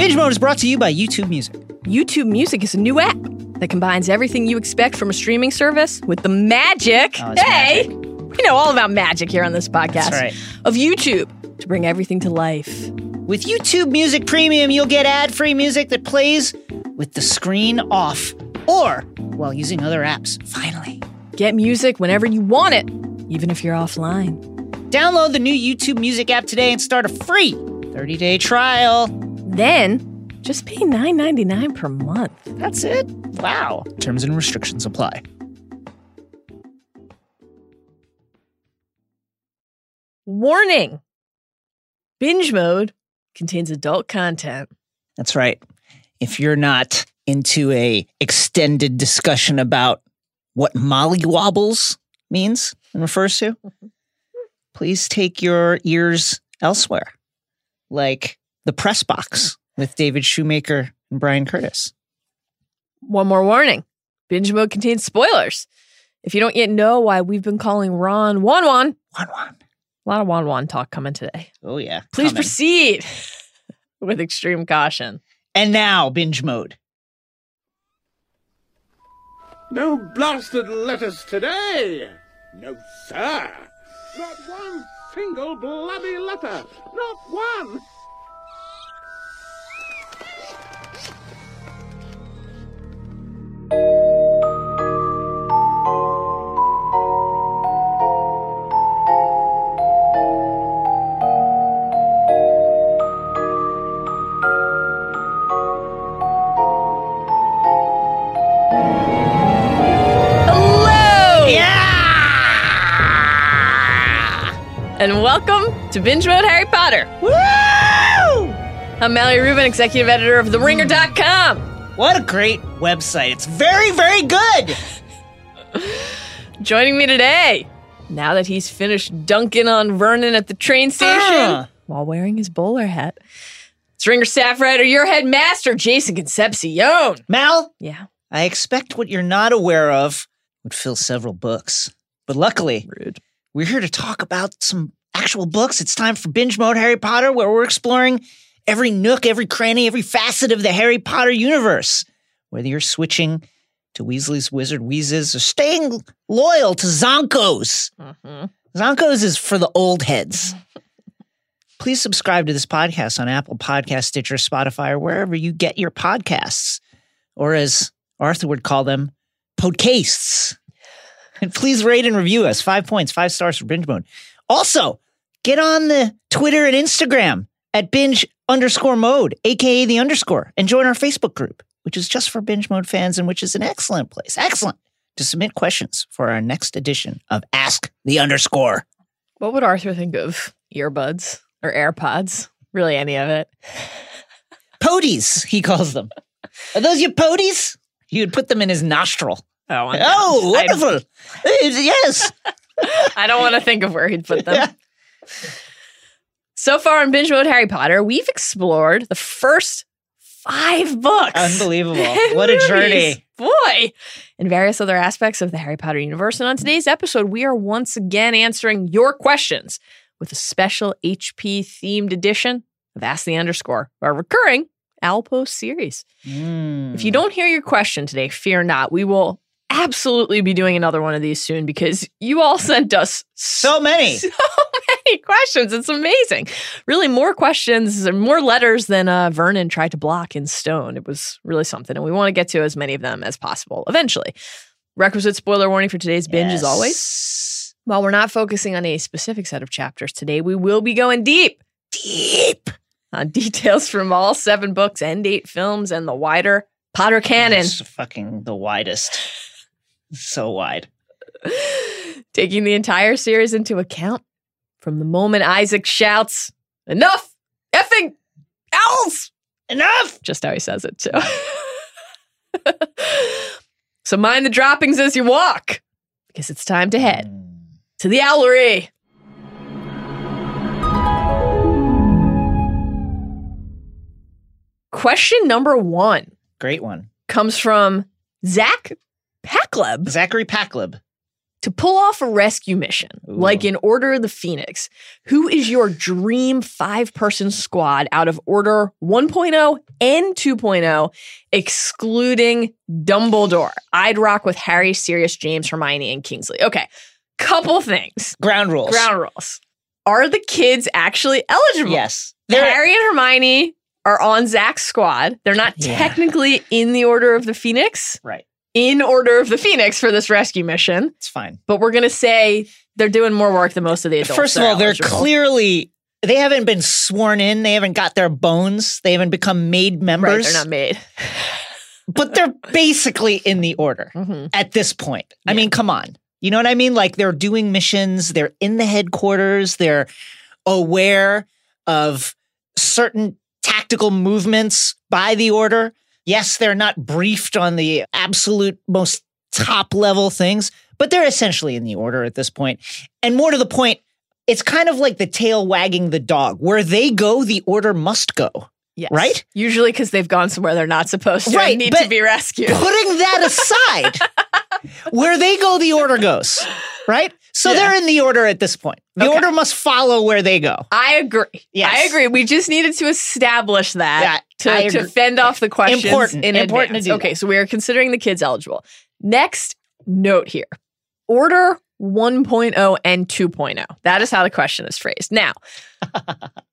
Binge Mode is brought to you by YouTube Music. YouTube Music is a new app that combines everything you expect from a streaming service with the magic. Oh, hey, magic. we know all about magic here on this podcast right. of YouTube to bring everything to life. With YouTube Music Premium, you'll get ad free music that plays with the screen off or while using other apps. Finally. Get music whenever you want it, even if you're offline. Download the new YouTube Music app today and start a free 30 day trial. Then just pay $9.99 per month. That's it. Wow. Terms and restrictions apply. Warning Binge mode contains adult content. That's right. If you're not into a extended discussion about what mollywobbles means and refers to, mm-hmm. please take your ears elsewhere, like the press box with David Shoemaker and Bryan Curtis. One more warning binge mode contains spoilers. If you don't yet know why we've been calling Ron Won-Won, One one. a lot of Won-Won talk coming today. Oh yeah. Please coming. proceed with extreme caution. And now binge mode. No blasted letters today! No, sir! Not one single bloody letter! Not one! And welcome to Binge Mode Harry Potter. Woo! I'm Mallory Rubin, executive editor of TheRinger.com. What a great website. It's very, very good. Joining me today, now that he's finished dunking on Vernon at the train station Ah. while wearing his bowler hat, it's Ringer staff writer, your headmaster, Jason Concepcion. Mal, Yeah, I expect what you're not aware of would fill several books. But luckily, rude. we're here to talk about some actual books. It's time for Binge Mode Harry Potter, where we're exploring every nook, every cranny, every facet of the Harry Potter universe. Whether you're switching to Weasley's Wizard Wheezes or staying loyal to Zonkos. hmm Zonkos is for the old heads. Please subscribe to this podcast on Apple Podcast, Stitcher, Spotify, or wherever you get your podcasts, or as Arthur would call them, podcasts. And please rate and review us. Five points, five stars for binge mode. Also, get on the Twitter and Instagram at binge underscore mode, aka the underscore, and join our Facebook group, which is just for binge mode fans and which is an excellent place. Excellent to submit questions for our next edition of Ask the Underscore. What would Arthur think of earbuds or AirPods? Really, any of it? Podies, he calls them. Are those your podies? He would put them in his nostril. Oh, I- Oh, I- wonderful. Yes. I don't want to think of where he'd put them. Yeah. So far on Binge Mode Harry Potter, we've explored the first five books. Unbelievable. What a journey. Boy. And various other aspects of the Harry Potter universe. And on today's episode, we are once again answering your questions with a special HP themed edition of Ask the Underscore, our recurring Alpo series. Mm. If you don't hear your question today, fear not. We will absolutely be doing another one of these soon because you all sent us So many. so many questions. It's amazing. Really, more questions and more letters than uh, Vernon tried to block in stone. It was really something. And we want to get to as many of them as possible eventually. Requisite spoiler warning for today's binge as always. While we're not focusing on a specific set of chapters today, we will be going deep Deep. on details from all seven books and eight films and the wider Potter canon. It's fucking the widest. So wide. taking the entire series into account from the moment Isaac shouts, Enough! Effing owls! Enough. Just how he says it, too. so mind the droppings as you walk, because it's time to head to the owlery. Question number one Great one. comes from Zach Packleb. Zachary Packleb. To pull off a rescue mission, Ooh. like in Order of the Phoenix, who is your dream five person squad out of Order 1.0 and 2.0, excluding Dumbledore? I'd rock with Harry, Sirius, James, Hermione, and Kingsley. Okay, couple things. Ground rules. Ground rules. Are the kids actually eligible? Yes. They're- Harry and Hermione are on Zach's squad. They're not Yeah. technically in the Order of the Phoenix, right. In Order of the Phoenix for this rescue mission, It's fine. but we're going to say they're doing more work than most of the adults. First of all, they're eligible. clearly they haven't been sworn in. They haven't got their bones. They haven't become made Right, members. they're not made. but they're basically in the order hmm at this point. I mean, come on. You know what I mean? Like they're doing missions, they're in the headquarters, they're aware of certain tactical movements by the order. Yes, they're not briefed on the absolute most top level things, but they're essentially in the order at this point. And more to the point, it's kind of like the tail wagging the dog. Where they go, the order must go. Yes. Right? Usually because they've gone somewhere they're not supposed to Right, need to be rescued. Putting that aside, where they go, the order goes, right? So Yeah. they're in the order at this point. The Okay. order must follow where they go. I agree. Yes. I agree. We just needed to establish that Yeah, to, to fend off the questions Important. in Important advance. do okay, that. so we are considering the kids eligible. Next note here. Order 1.0 and 2.0. That is how the question is phrased. Now,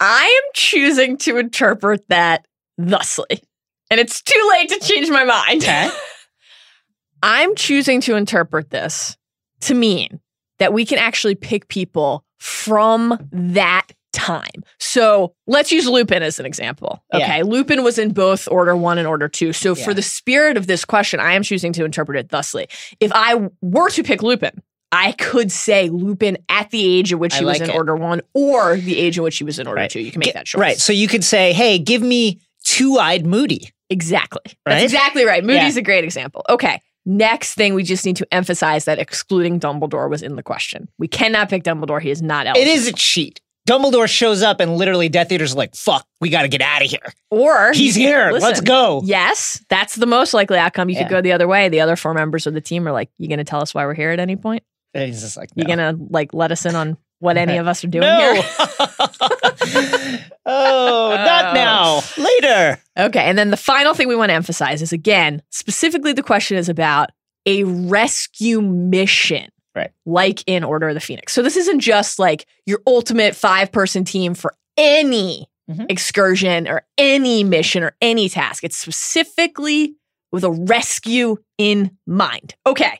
I am choosing to interpret that thusly. And it's too late to change my mind. Okay. I'm choosing to interpret this to mean that we can actually pick people from that time. So let's use Lupin as an example. Yeah. Okay. Lupin was in both Order 1 and Order 2. So for the spirit of this question, I am choosing to interpret it thusly. If I were to pick Lupin, I could say Lupin at the age at which he was in it. Order 1 or the age at which he was in Order Right. 2. You can make Get- that choice. Right. So you could say, hey, give me two eyed Moody. Exactly. Right? That's exactly right. Moody's a great example. Okay. Next thing, we just need to emphasize that excluding Dumbledore was in the question. We cannot pick Dumbledore. He is not eligible. It is a cheat. Dumbledore shows up and literally Death Eater's like, fuck, we got to get out of here. Or He's here. listen, Let's go. Yes, that's the most likely outcome. You Yeah. could go the other way. The other four members of the team are like, "You going to tell us why we're here at any point? And he's just like, no. going to like let us in on what any of us are doing no. here?" oh, not now. Later. Okay. And then the final thing we want to emphasize is again, specifically the question is about a rescue mission. Right. Like in Order of the Phoenix. So this isn't just like your ultimate five person team for any Mhm. excursion or any mission or any task. It's specifically with a rescue in mind. Okay.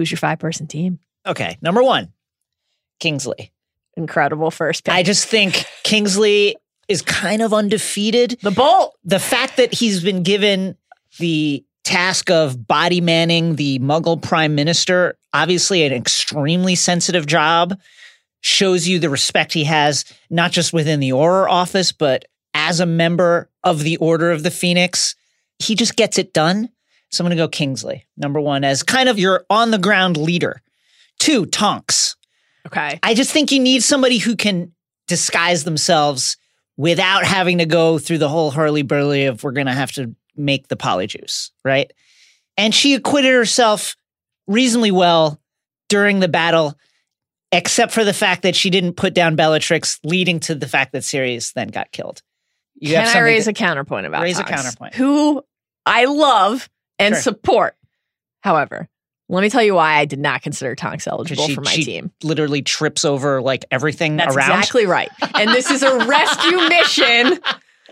Who's your five person team? Okay. Number one, Kingsley. Incredible first pick. I just think Kingsley is kind of undefeated. the Bolt. the fact that he's been given the task of body manning the Muggle Prime Minister, obviously an extremely sensitive job, shows you the respect he has, not just within the Auror office, but as a member of the Order of the Phoenix. He just gets it done. So I'm going to go Kingsley, number one, as kind of your on the ground leader. Two, Tonks. Okay. I just think you need somebody who can disguise themselves without having to go through the whole hurly burly of we're going to have to make the polyjuice, right? And she acquitted herself reasonably well during the battle, except for the fact that she didn't put down Bellatrix, leading to the fact that Sirius then got killed. You Can I raise a counterpoint about Raise a counterpoint. Who I love and Sure. support. However, let me tell you why I did not consider Tonks eligible she- for my she team. literally trips over like everything around. That's around? exactly right. And this is a rescue mission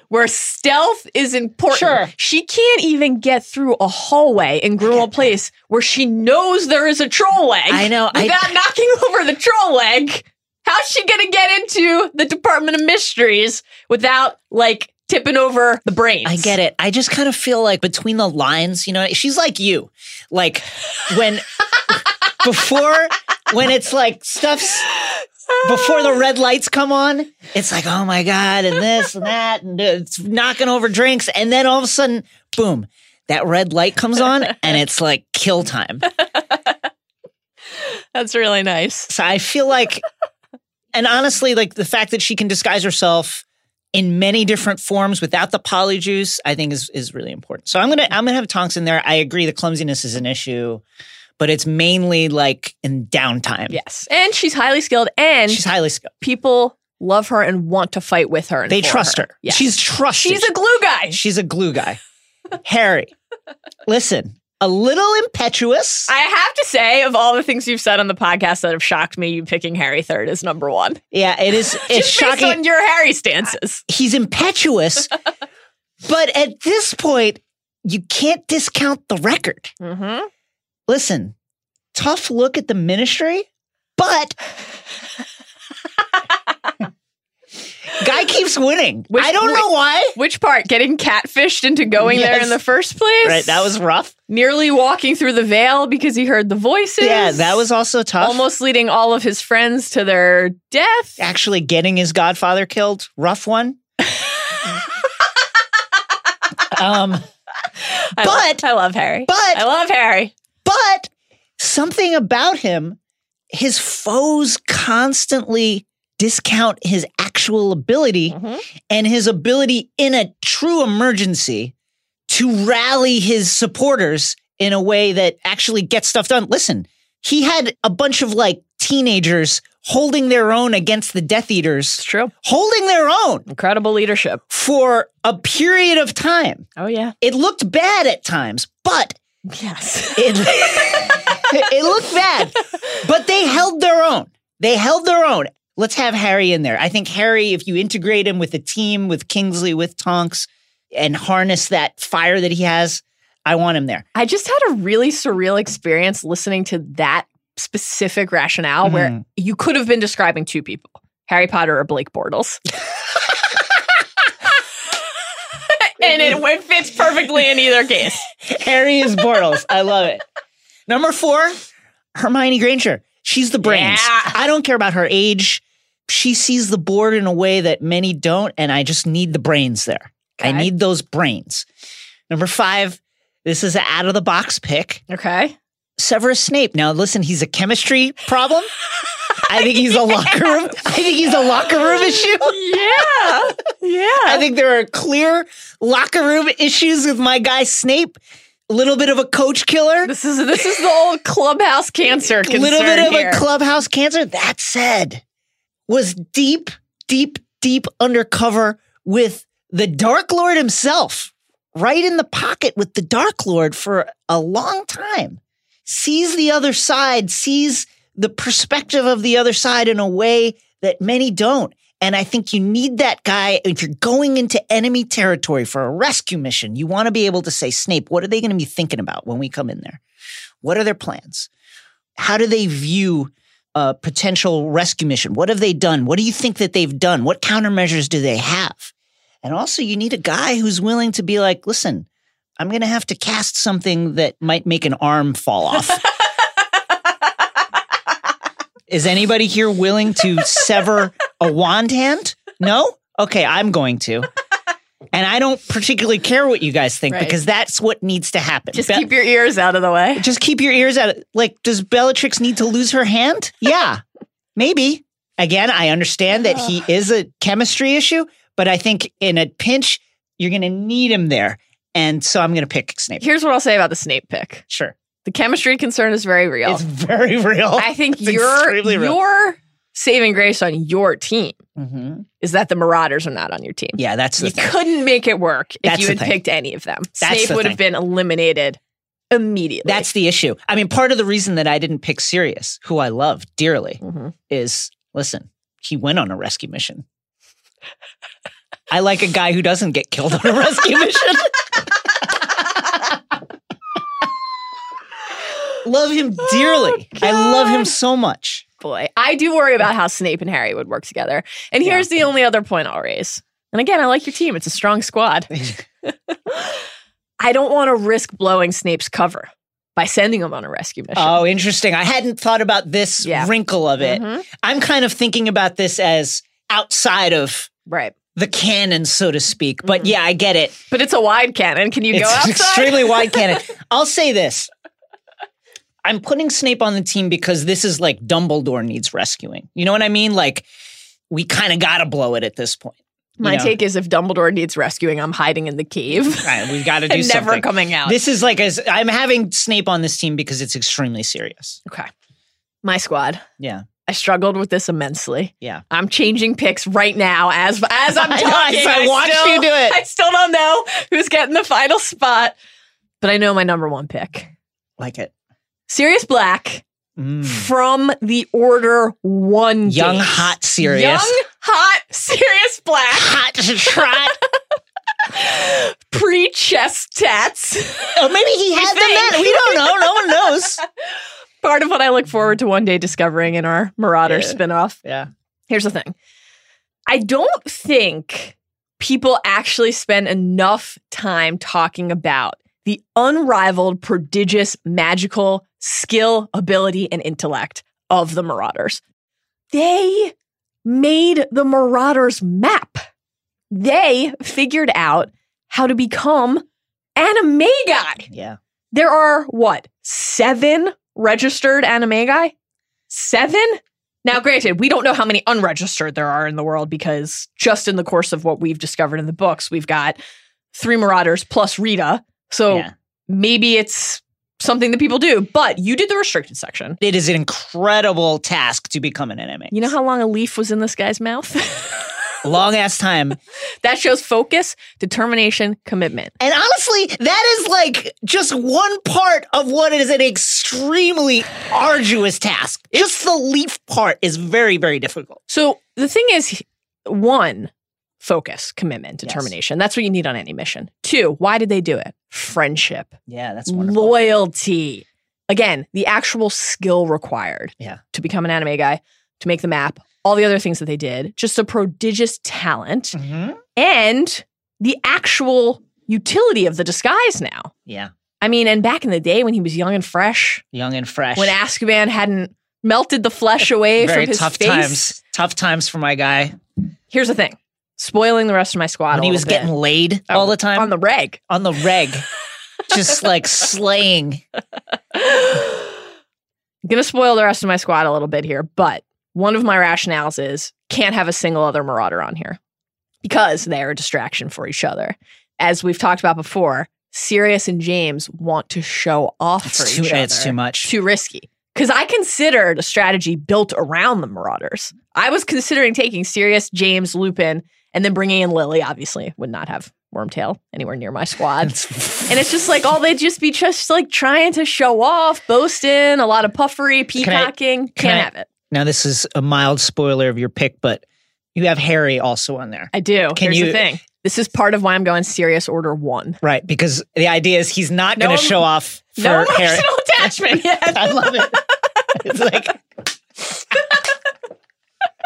where stealth is important. Sure. She can't even get through a hallway in Grimmauld Place where she knows there is a troll leg. I know, I- Without knocking over the troll leg, how's she going to get into the Department of Mysteries without like tipping over the brains? I get it. I just kind of feel like between the lines, you know, she's like you. Like when before when it's like stuff's before the red lights come on, it's like, oh my God, and this and that, and it's knocking over drinks. And then all of a sudden, boom, that red light comes on and it's like kill time. That's really nice. So I feel like, and honestly, like the fact that she can disguise herself in many different forms without the polyjuice, I think is is really important. So I'm gonna I'm gonna have Tonks in there. I agree the clumsiness is an issue, but it's mainly like in downtime. Yes. And she's highly skilled and She's highly skilled. people love her and want to fight with her. And They trust her. Yes. She's trusted. she's a glue guy. She's a glue guy. Harry, listen, a little impetuous. I have to say, of all the things you've said on the podcast that have shocked me, you picking Harry third is number one. yeah, it is. It's shocking. on your Harry stances. He's impetuous, but at this point, you can't discount the record. Mm-hmm. Listen, tough look at the ministry, but guy keeps winning. Which- I don't know why. Which part? Getting catfished into going there in the first place? Right, that was rough. nearly walking through the veil because he heard the voices. Yeah, that was also tough. almost leading all of his friends to their death. actually getting his godfather killed. Rough one. um, I But- love, I love Harry. but I love Harry. but something about him, his foes constantly discount his actual ability Mhm. and his ability in a true emergency to rally his supporters in a way that actually gets stuff done. Listen, he had a bunch of like teenagers holding their own against the Death Eaters, It's true. holding their own Incredible leadership. for a period of time. Oh yeah. It looked bad at times, but Yes. it, it looked bad. But they held their own. They held their own. Let's have Harry in there. I think Harry, if you integrate him with the team, with Kingsley, with Tonks, and harness that fire that he has, I want him there. I just had a really surreal experience listening to that specific rationale where Mhm. you could have been describing two people. Harry Potter or Blake Bortles. and it, it fits perfectly in either case. Harry is Bortles. I love it. Number four, Hermione Granger. She's the brains. Yeah. I don't care about her age. She sees the board in a way that many don't, and I just need the brains there. I need those brains. Number five, this is an out of the box pick. Okay. Severus Snape. Now, listen, he's a chemistry problem. I think he's a locker room. I think he's a locker room issue. Yeah. Yeah. I think there are clear locker room issues with my guy Snape. A little bit of a coach killer. This is this is the old clubhouse cancer A little bit of here. a clubhouse cancer. That said, was deep, deep, deep undercover with the Dark Lord himself, right in the pocket with the Dark Lord for a long time. Sees the other side, sees the perspective of the other side in a way that many don't. And I think you need that guy if you're going into enemy territory for a rescue mission. You want to be able to say, Snape, what are they going to be thinking about when we come in there? What are their plans? How do they view a potential rescue mission? What have they done? What do you think that they've done? What countermeasures do they have? And also, you need a guy who's willing to be like, listen, I'm going to have to cast something that might make an arm fall off. Is anybody here willing to sever a wand hand? No? Okay, I'm going to. And I don't particularly care what you guys think Right. because that's what needs to happen. Just Be- keep your ears out of the way. just keep your ears out. Like, does Bellatrix need to lose her hand? Yeah, maybe. Again, I understand that he is a chemistry issue, but I think in a pinch, you're going to need him there. And so I'm going to pick Snape. Here's what I'll say about the Snape pick. Sure. The chemistry concern is very real. It's very real. I think It's your your saving grace on your team Mhm. is that the Marauders are not on your team. Yeah, that's the you thing. couldn't make it work if That's you had picked any of them. That's Snape the would have been eliminated immediately. That's the issue. I mean, part of the reason that I didn't pick Sirius, who I love dearly, Mhm. is listen, he went on a rescue mission. I like a guy who doesn't get killed on a rescue mission. love him dearly. I love him so much. Boy. I do worry about how Snape and Harry would work together. And Yeah. here's the only other point I'll raise. And again, I like your team. It's a strong squad. I don't want to risk blowing Snape's cover by sending him on a rescue mission. Oh, interesting. I hadn't thought about this Yeah. wrinkle of it. Mhm. I'm kind of thinking about this as outside of Right. the canon, so to speak. But Mhm. yeah, I get it. But it's a wide canon. Can you it's go outside? extremely wide canon. I'll say this. I'm putting Snape on the team because this is like Dumbledore needs rescuing. You know what I mean? Like we kind of got to blow it at this point. My know. take is if Dumbledore needs rescuing, I'm hiding in the cave Right, we got to do and never coming out. This is like as I'm having Snape on this team because it's extremely serious. okay. My squad. Yeah. I struggled with this immensely. Yeah. I'm changing picks right now as as I'm I talking. know, I watched still- you do it. I still don't know who's getting the final spot, but I know my number one pick. Like it. Sirius Black Mm. from the Order One. Young, days. hot, serious. Young, hot, Sirius Black. hot trot. Pre chest tats. oh, maybe he had them then. We don't know. No one knows. Part of what I look forward to one day discovering in our Marauder Yeah. spinoff. Yeah. Here's the thing I don't think people actually spend enough time talking about the unrivaled, prodigious, magical skill, ability, and intellect of the Marauders. They made the Marauders map. They figured out how to become animagi. Yeah. There are what, seven registered animagi? Seven? Now, granted, we don't know how many unregistered there are in the world because just in the course of what we've discovered in the books, we've got three Marauders plus Rita. So yeah. maybe it's something that people do, but you did the restricted section. It is an incredible task to become an enemy. You know how long a leaf was in this guy's mouth? Long ass time. that shows focus, determination, commitment. And honestly, that is like just one part of what is an extremely arduous task. Just the leaf part is very, very difficult. So the thing is, one, focus, commitment, Yes. determination. That's what you need on any mission. Two, why did they do it? Friendship, Yeah, that's loyalty. Again, the actual skill required Yeah. to become an animagi, to make the map, all the other things that they did, just a prodigious talent Mm-hmm. and the actual utility of the disguise now. Yeah. I mean, and back in the day when he was young and fresh, Young and fresh. when Azkaban hadn't melted the flesh away very from his face. tough face. times. Tough times for my guy. Here's the thing. Spoiling the rest of my squad. When he was bit. getting laid oh, all the time on the reg. on the reg. just like slaying. gonna spoil the rest of my squad a little bit here, but one of my rationales is can't have a single other marauder on here because they're a distraction for each other. As we've talked about before, Sirius and James want to show off for It's too, each other. it's too much. Too risky. Because I considered a strategy built around the Marauders. I was considering taking Sirius, James, Lupin, and then bringing in Lily. Obviously, would not have Wormtail anywhere near my squad. And it's just like, oh, they'd just be just like trying to show off, boasting, a lot of puffery, peacocking. can Can't I- have it. now this is a mild spoiler of your pick, but you have Harry also on there. I do. Can Here's you- the thing. This is part of why I'm going Sirius order one. Right, because the idea is he's not going to show off for No emotional Harry. attachment yet. I love it. It's like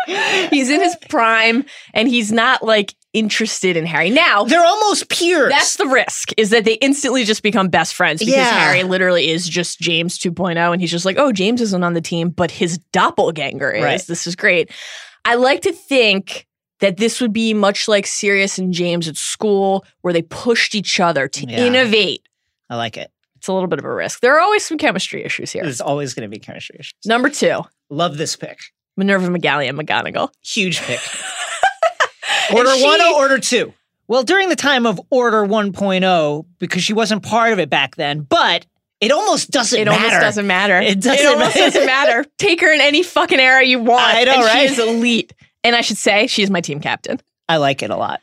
he's in his prime and he's not like interested in Harry. Now, they're almost peers. That's the risk is that they instantly just become best friends because Yeah. Harry literally is just James 2.0 and he's just like, oh, James isn't on the team, but his doppelganger is. Right. This is great. I like to think that this would be much like Sirius and James at school where they pushed each other to Yeah. innovate. I like it. It's a little bit of a risk. There are always some chemistry issues here. There's always going to be chemistry issues. Number two, Love this pick. Minerva McGallion McGonagall. Huge pick. Order she- one or order two? Well, during the time of Order 1.0, because she wasn't part of it back then, but it almost doesn't It matter. It almost doesn't matter. It doesn't it almost matter. doesn't matter. Take her in any fucking era you want. I know, and right? She is elite. And I should say, she's my team captain. I like it a lot.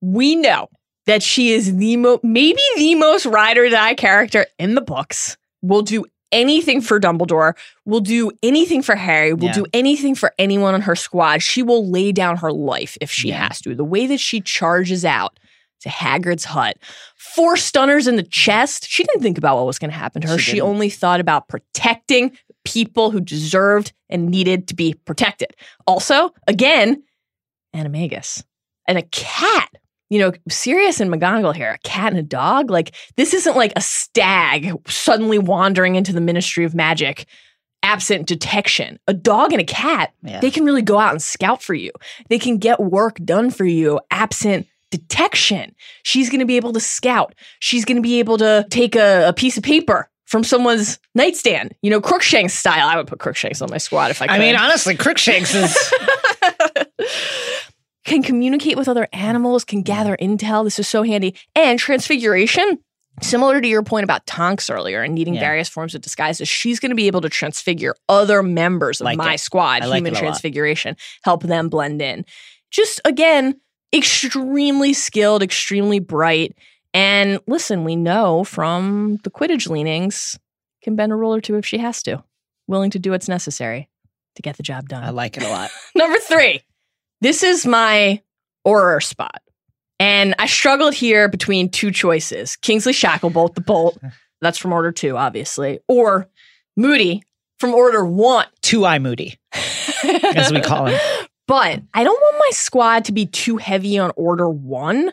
We know that she is the mo- maybe the most ride or die character in the books. Will do anything for Dumbledore. Will do anything for Harry. Will Yeah. do anything for anyone on her squad. She will lay down her life if she Yeah. has to. The way that she charges out to Hagrid's hut, four stunners in the chest. She didn't think about what was going to happen to her. She She, only thought about protecting people who deserved and needed to be protected. Also, again, animagus and a cat. You know, Sirius and McGonagall here, a cat and a dog. Like, this isn't like a stag suddenly wandering into the Ministry of Magic absent detection. A dog and a cat, Yeah. they can really go out and scout for you. They can get work done for you absent detection. She's going to be able to scout. She's going to be able to take a, a piece of paper from someone's nightstand, you know, Crookshanks style. I would put Crookshanks on my squad if I could. I mean, honestly, Crookshanks is can communicate with other animals, can gather intel. This is so handy. And transfiguration, similar to your point about Tonks earlier and needing Yeah. various forms of disguises, she's going to be able to transfigure other members of Like my it. squad, like human transfiguration, help them blend in. Just again, extremely skilled, extremely bright. And listen, we know from the Quidditch leanings, can bend a rule or two if she has to, willing to do what's necessary to get the job done. I like it a lot. Number three, this is my horror spot. And I struggled here between two choices Kingsley Shacklebolt, the bolt, that's from order two, obviously, or Moody from order one. Two eye moody, as we call him. But I don't want my squad to be too heavy on order one,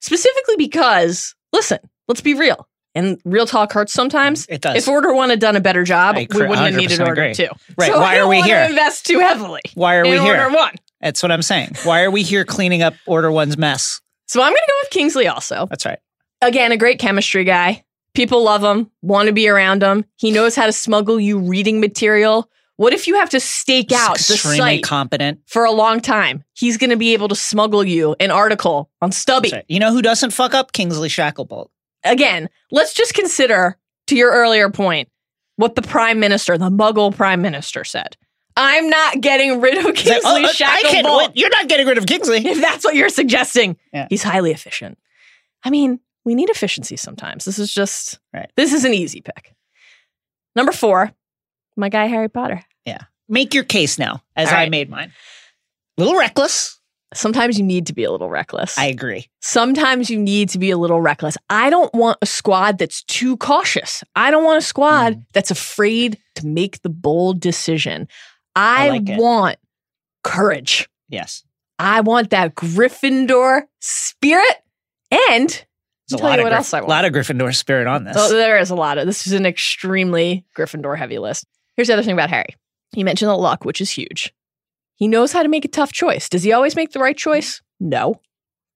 specifically because, listen, let's be real. And real talk hurts sometimes. It does. If Order One had done a better job, I we wouldn't have needed Order agree. Two. Right, So why I don't are we here? Invest too heavily Why are we in here? Order One. That's what I'm saying. Why are we here cleaning up Order One's mess? So I'm going to go with Kingsley also. That's right. Again, a great chemistry guy. People love him, want to be around him. He knows how to smuggle you reading material. What if you have to stake out the site competent. for a long time? He's going to be able to smuggle you an article on Stubby. Right. You know who doesn't fuck up? Kingsley Shacklebolt. Again, let's just consider, to your earlier point, what the prime minister, the muggle prime minister said. I'm not getting rid of He's like, Kingsley "Oh, can't. Shacklebolt. wait, You're not getting rid of Kingsley. if that's what you're suggesting. Yeah. He's highly efficient. I mean, we need efficiency sometimes. This is just Right. this is an easy pick. Number four, my guy Harry Potter. Yeah, make your case now, as All I made mine. A little reckless. Sometimes you need to be a little reckless. I agree. Sometimes you need to be a little reckless. I don't want a squad that's too cautious. I don't want a squad Mm. that's afraid to make the bold decision. I, I like want courage. Yes. I want that Gryffindor spirit. And I'll a tell lot you of what Gryff- else I want. lot of Gryffindor spirit on this. Oh, there is a lot of this is an extremely Gryffindor heavy list. Here's the other thing about Harry. He mentioned the luck, which is huge. He knows how to make a tough choice. Does he always make the right choice? No.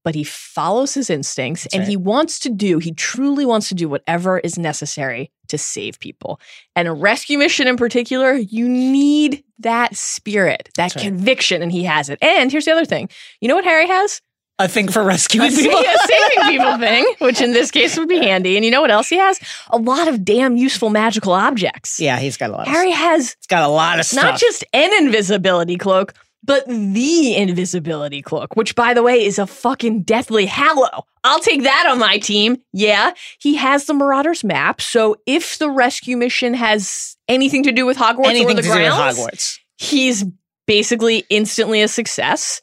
But he follows his instincts That's and right. he wants to do, he truly wants to do whatever is necessary to save people. And a rescue mission in particular, you need that spirit, that right. conviction, and he has it. And here's the other thing. You know what Harry has? a thing for rescuing people. a saving people thing, which in this case would be handy. And you know what else he has? A lot of damn useful magical objects. yeah, he's got a lot. Of, Harry has he's got a lot of stuff. not just an invisibility cloak, but the invisibility cloak, which by the way is a fucking deathly hallow. I'll take that on my team. Yeah, he has the Marauders map. So if the rescue mission has anything to do with Hogwarts or the to do with grounds, Hogwarts. he's basically instantly a success.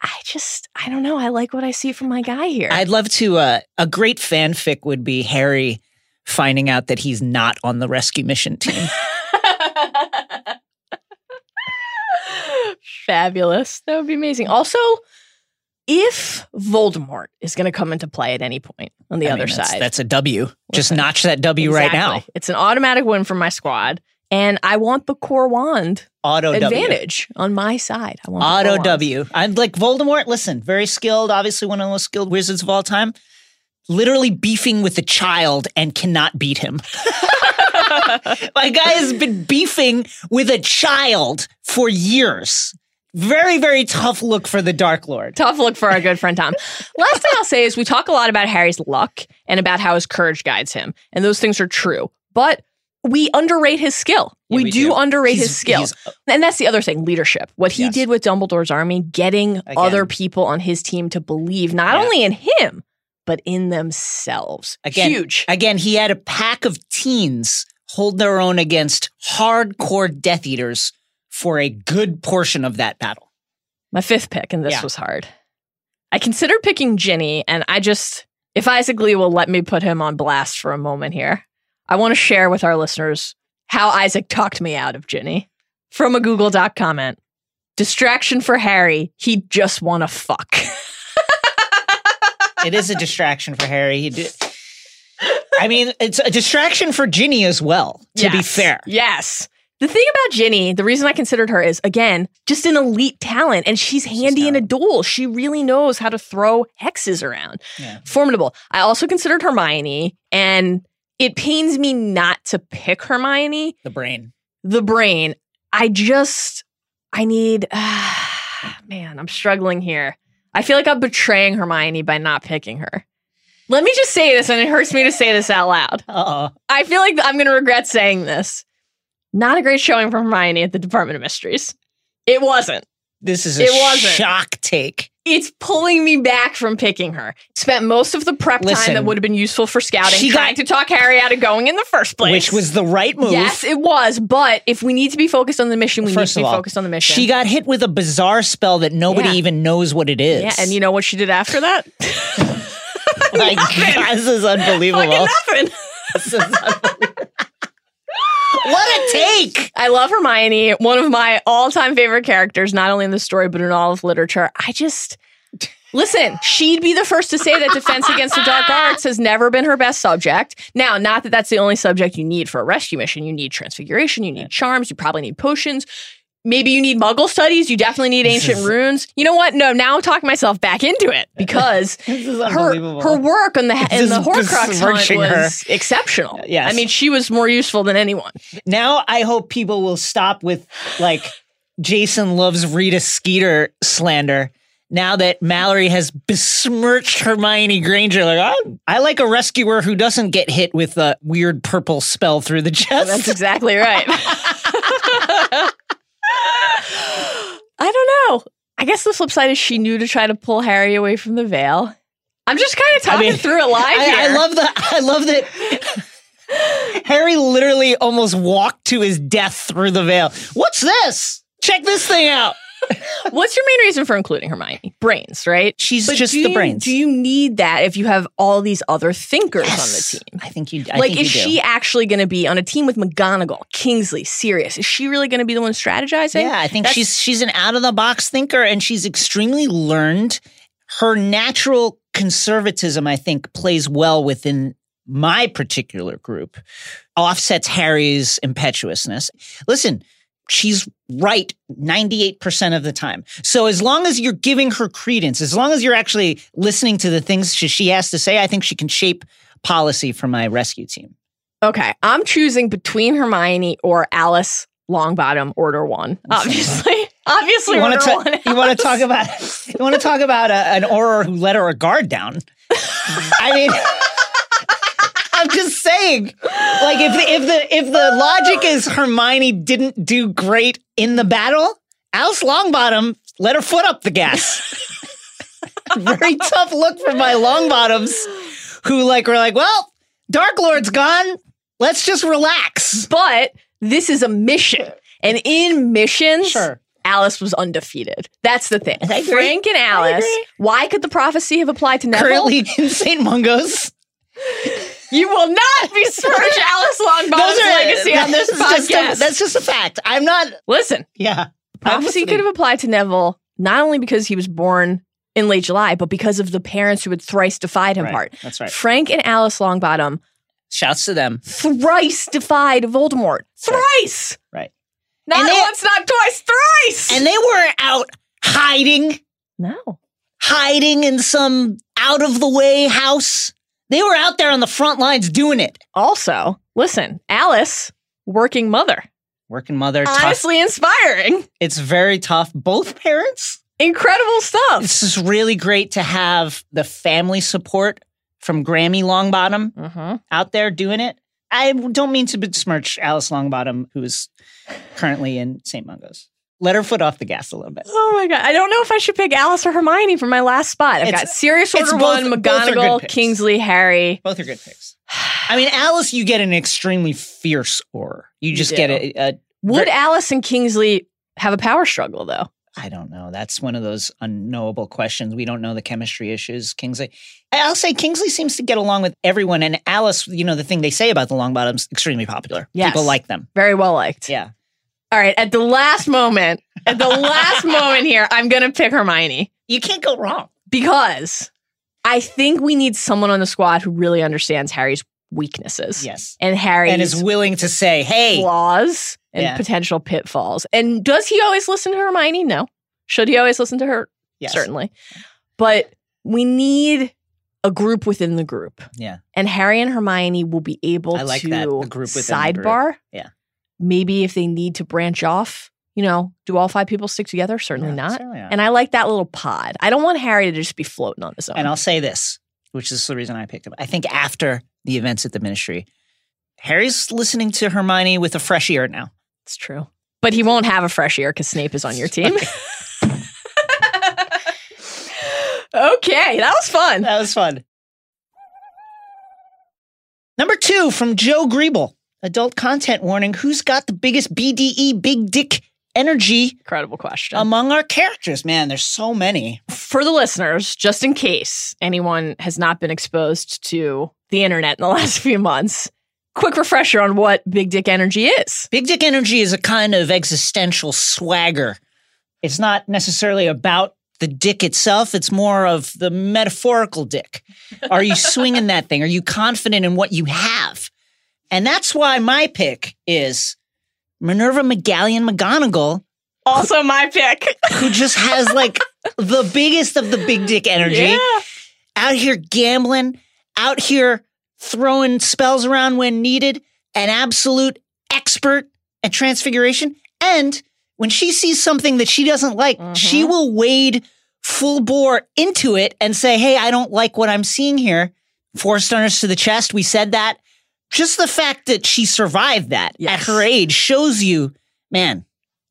I just, I don't know. I like what I see from my guy here. I'd love to. Uh, a great fanfic would be Harry finding out that he's not on the rescue mission team. Fabulous. That would be amazing. Also, if Voldemort is going to come into play at any point on the I other mean, that's, side, That's a W. Just notch that W right now. It's an automatic win for my squad. And I want the core wand Auto W. advantage on my side. I want Auto. W. I'm like Voldemort. Listen, very skilled. Obviously, one of the most skilled wizards of all time. Literally beefing with a child and cannot beat him. My guy has been beefing with a child for years. Very, very tough look for the Dark Lord. Tough look for our good friend Tom. Last thing I'll say is we talk a lot about Harry's luck and about how his courage guides him. And those things are true. But we underrate his skill. Yeah, we, we do, do. underrate He's- his skill. And that's the other thing leadership. What he Yes. did with Dumbledore's army, getting Again. other people on his team to believe not Yeah. only in him, but in themselves. Again, Huge. Again, he had a pack of teens hold their own against hardcore Death Eaters for a good portion of that battle. My fifth pick, and this Yeah. was hard. I considered picking Ginny, and I just, if Isaac Lee will let me put him on blast for a moment here, I want to share with our listeners how Isaac talked me out of Ginny. From a Google Doc comment Distraction for Harry, he just want to fuck. It is a distraction for Harry. He did. I mean, it's a distraction for Ginny as well, to be fair. Yes. The thing about Ginny, the reason I considered her is again, just an elite talent, and she's handy in a duel. She really knows how to throw hexes around. Yeah. Formidable. I also considered Hermione, and it pains me not to pick Hermione. The brain. The brain. I just, I need, man, I'm struggling here. I feel like I'm betraying Hermione by not picking her. Let me just say this, and it hurts me to say this out loud. Uh-oh. I feel like I'm going to regret saying this. Not a great showing from Hermione at the Department of Mysteries. It wasn't. This is a It wasn't. shock take. It's pulling me back from picking her. Spent most of the prep Listen, time that would have been useful for scouting she trying got- to talk Harry out of going in the first place. Which was the right move. Yes, it was. But if we need to be focused on the mission, we First need to be all, focused on the mission. She got hit with a bizarre spell that nobody Yeah. even knows what it is. yeah, and you know what she did after that? My. God, this is unbelievable. Fucking nothing. This is unbelievable. What a take! I love Hermione, one of my all-time favorite characters, not only in the story but in all of literature. I just listen. She'd be the first to say that defense against the dark arts has never been her best subject. Now, not that that's the only subject you need for a rescue mission. You need transfiguration. You need charms. You probably need potions. Maybe you need Muggle studies. You definitely need ancient runes. You know what? No, now I'm talking myself back into it because her her work on the in the Horcrux hunt besmirching her. was exceptional. Uh, yes. I mean she was more useful than anyone. now I hope people will stop with like Jason loves Rita Skeeter slander. Now that Mallory has besmirched Hermione Granger, like I, I like a rescuer who doesn't get hit with a weird purple spell through the chest. That's exactly right. I don't know. I guess the flip side is she knew to try to pull Harry away from the veil. I'm just kind of talking mean, through it live I. I love the I love that Harry literally almost walked to his death through the veil. What's this? Check this thing out. What's your main reason for including Hermione? Brains, right? She's But just the you- brains. Do you need that if you have all these other thinkers Yes. on the team? I think you. I like, think is you do. she actually going to be on a team with McGonagall, Kingsley, Sirius? Is she really going to be the one strategizing? Yeah, I think That's- she's she's an out of the box thinker, and she's extremely learned. Her natural conservatism, I think, plays well within my particular group. Offsets Harry's impetuousness. Listen, she's right 98% of the time. So as long as you're giving her credence, as long as you're actually listening to the things she she has to say, I think she can shape policy for my rescue team. Okay, I'm choosing between Hermione or Alice Longbottom Order One. Obviously, obviously, You want Order to One. you want to talk about you want to talk about a, an auror who let her guard down. I mean, saying, like if the, if the if the logic is Hermione didn't do great in the battle, Alice Longbottom let her foot up the gas. Very tough look for my Longbottoms, who like were like, well, Dark Lord's gone. Let's just relax. But this is a mission, and in missions, Sure. Alice was undefeated. That's the thing. Frank and Alice. Why could the prophecy have applied to Neville? Currently in St. Mungo's. You will not besmirch Alice Longbottom's legacy on this that's just a- podcast. that's just a fact. I'm not. Listen, Yeah. prophecy could have applied to Neville not only because he was born in late July, but because of the parents who had thrice defied him Right, part. that's right. Frank and Alice Longbottom Shouts to them. thrice defied Voldemort. Thrice. Right. Not And they- once, not twice, thrice. And they weren't out hiding, no. hiding in some out of the way house. They were out there on the front lines doing it. Also, listen, Alice, working mother. Working mother, tough. Honestly inspiring. It's very tough. Both parents. Incredible stuff. This is really great to have the family support from Grammy Longbottom Mm-hmm. out there doing it. I don't mean to besmirch Alice Longbottom, who is currently in St. Mungo's. Let her foot off the gas a little bit. Oh my god! I don't know if I should pick Alice or Hermione for my last spot. I've It's- got Sirius it's Order both- One, McGonagall. Kingsley, Harry. Both are good picks. I mean, Alice, you get an extremely fierce Auror. You just do. get a, a Would Ver- Alice and Kingsley have a power struggle though? I don't know. That's one of those unknowable questions. We don't know the chemistry issues. Kingsley, I'll say Kingsley seems to get along with everyone, and Alice, you know, the thing they say about the Longbottoms, extremely popular. Yes. People like them. Very well liked. Yeah. All right, at the last moment, at the last moment here, I'm gonna pick Hermione You can't go wrong. because I think we need someone on the squad who really understands Harry's weaknesses Yes. and Harry's And is willing to say, hey, flaws and Yeah. potential pitfalls. And does he always listen to Hermione? No. Should he always listen to her? yes. Certainly. But we need a group within the group. Yeah. And Harry and Hermione will be able I like to that, a group within the group. sidebar. Yeah. Maybe if they need to branch off, You know, do all five people stick together? Certainly Yeah, not. certainly not. And I like that little pod. I don't want Harry to just be floating on his own. And I'll say this, which is the reason I picked him. I think after the events at the ministry, Harry's listening to Hermione with a fresh ear now. it's true. But he won't have a fresh ear because Snape is on your team. okay, that was fun. That was fun. Number two from Joe Griebel. Adult content warning. Who's got the biggest BDE, big dick energy Incredible question. among our characters? Man, there's so many. For the listeners, just in case anyone has not been exposed to the internet in the last few months, quick refresher on what big dick energy is. Big dick energy is a kind of existential swagger. It's not necessarily about the dick itself, it's more of the metaphorical dick. Are you swinging that thing? Are you confident in what you have? And that's why my pick is Minerva McGallion McGonagall, Also my pick. who just has like the biggest of the big dick energy. Yeah. Out here gambling, out here throwing spells around when needed, an absolute expert at transfiguration. And when she sees something that she doesn't like, Mhm. she will wade full bore into it and say, Hey, I don't like what I'm seeing here. Four stunners to the chest. We said that. Just the fact that she survived that Yes. at her age shows you, man,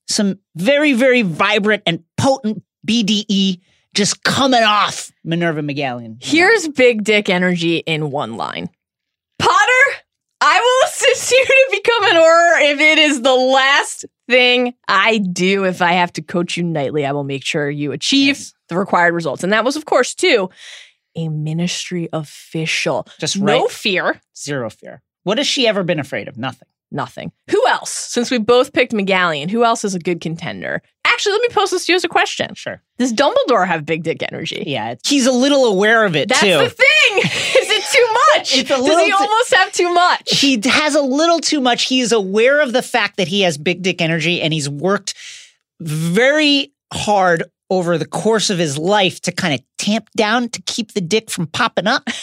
some very, very vibrant and potent BDE just coming off Minerva McGonagall. Here's big dick energy in one line. Potter, I will assist you to become an Auror if it is the last thing I do. If I have to coach you nightly, I will make sure you achieve Yes. the required results. And that was, of course, too, a ministry official. just No right. fear, Zero fear. What has she ever been afraid of? Nothing. nothing. Who else? Since we both picked McGonagall, who else is a good contender? Actually, let me pose this to you as a question. Sure. Does Dumbledore have big dick energy? Yeah. He's a little aware of it That's too. the thing. Is it too much? It's a Does he t- almost have too much? he has a little too much. He is aware of the fact that he has big dick energy and he's worked very hard over the course of his life to kind of tamp down to keep the dick from popping up.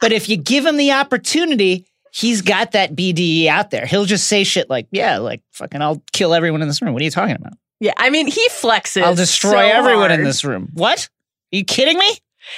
but if you give him the opportunity, he's got that BDE out there. He'll just say shit like, yeah, like fucking I'll kill everyone in this room. What are you talking about? yeah, I mean, he flexes. I'll destroy so everyone in this room. What? Are you kidding me?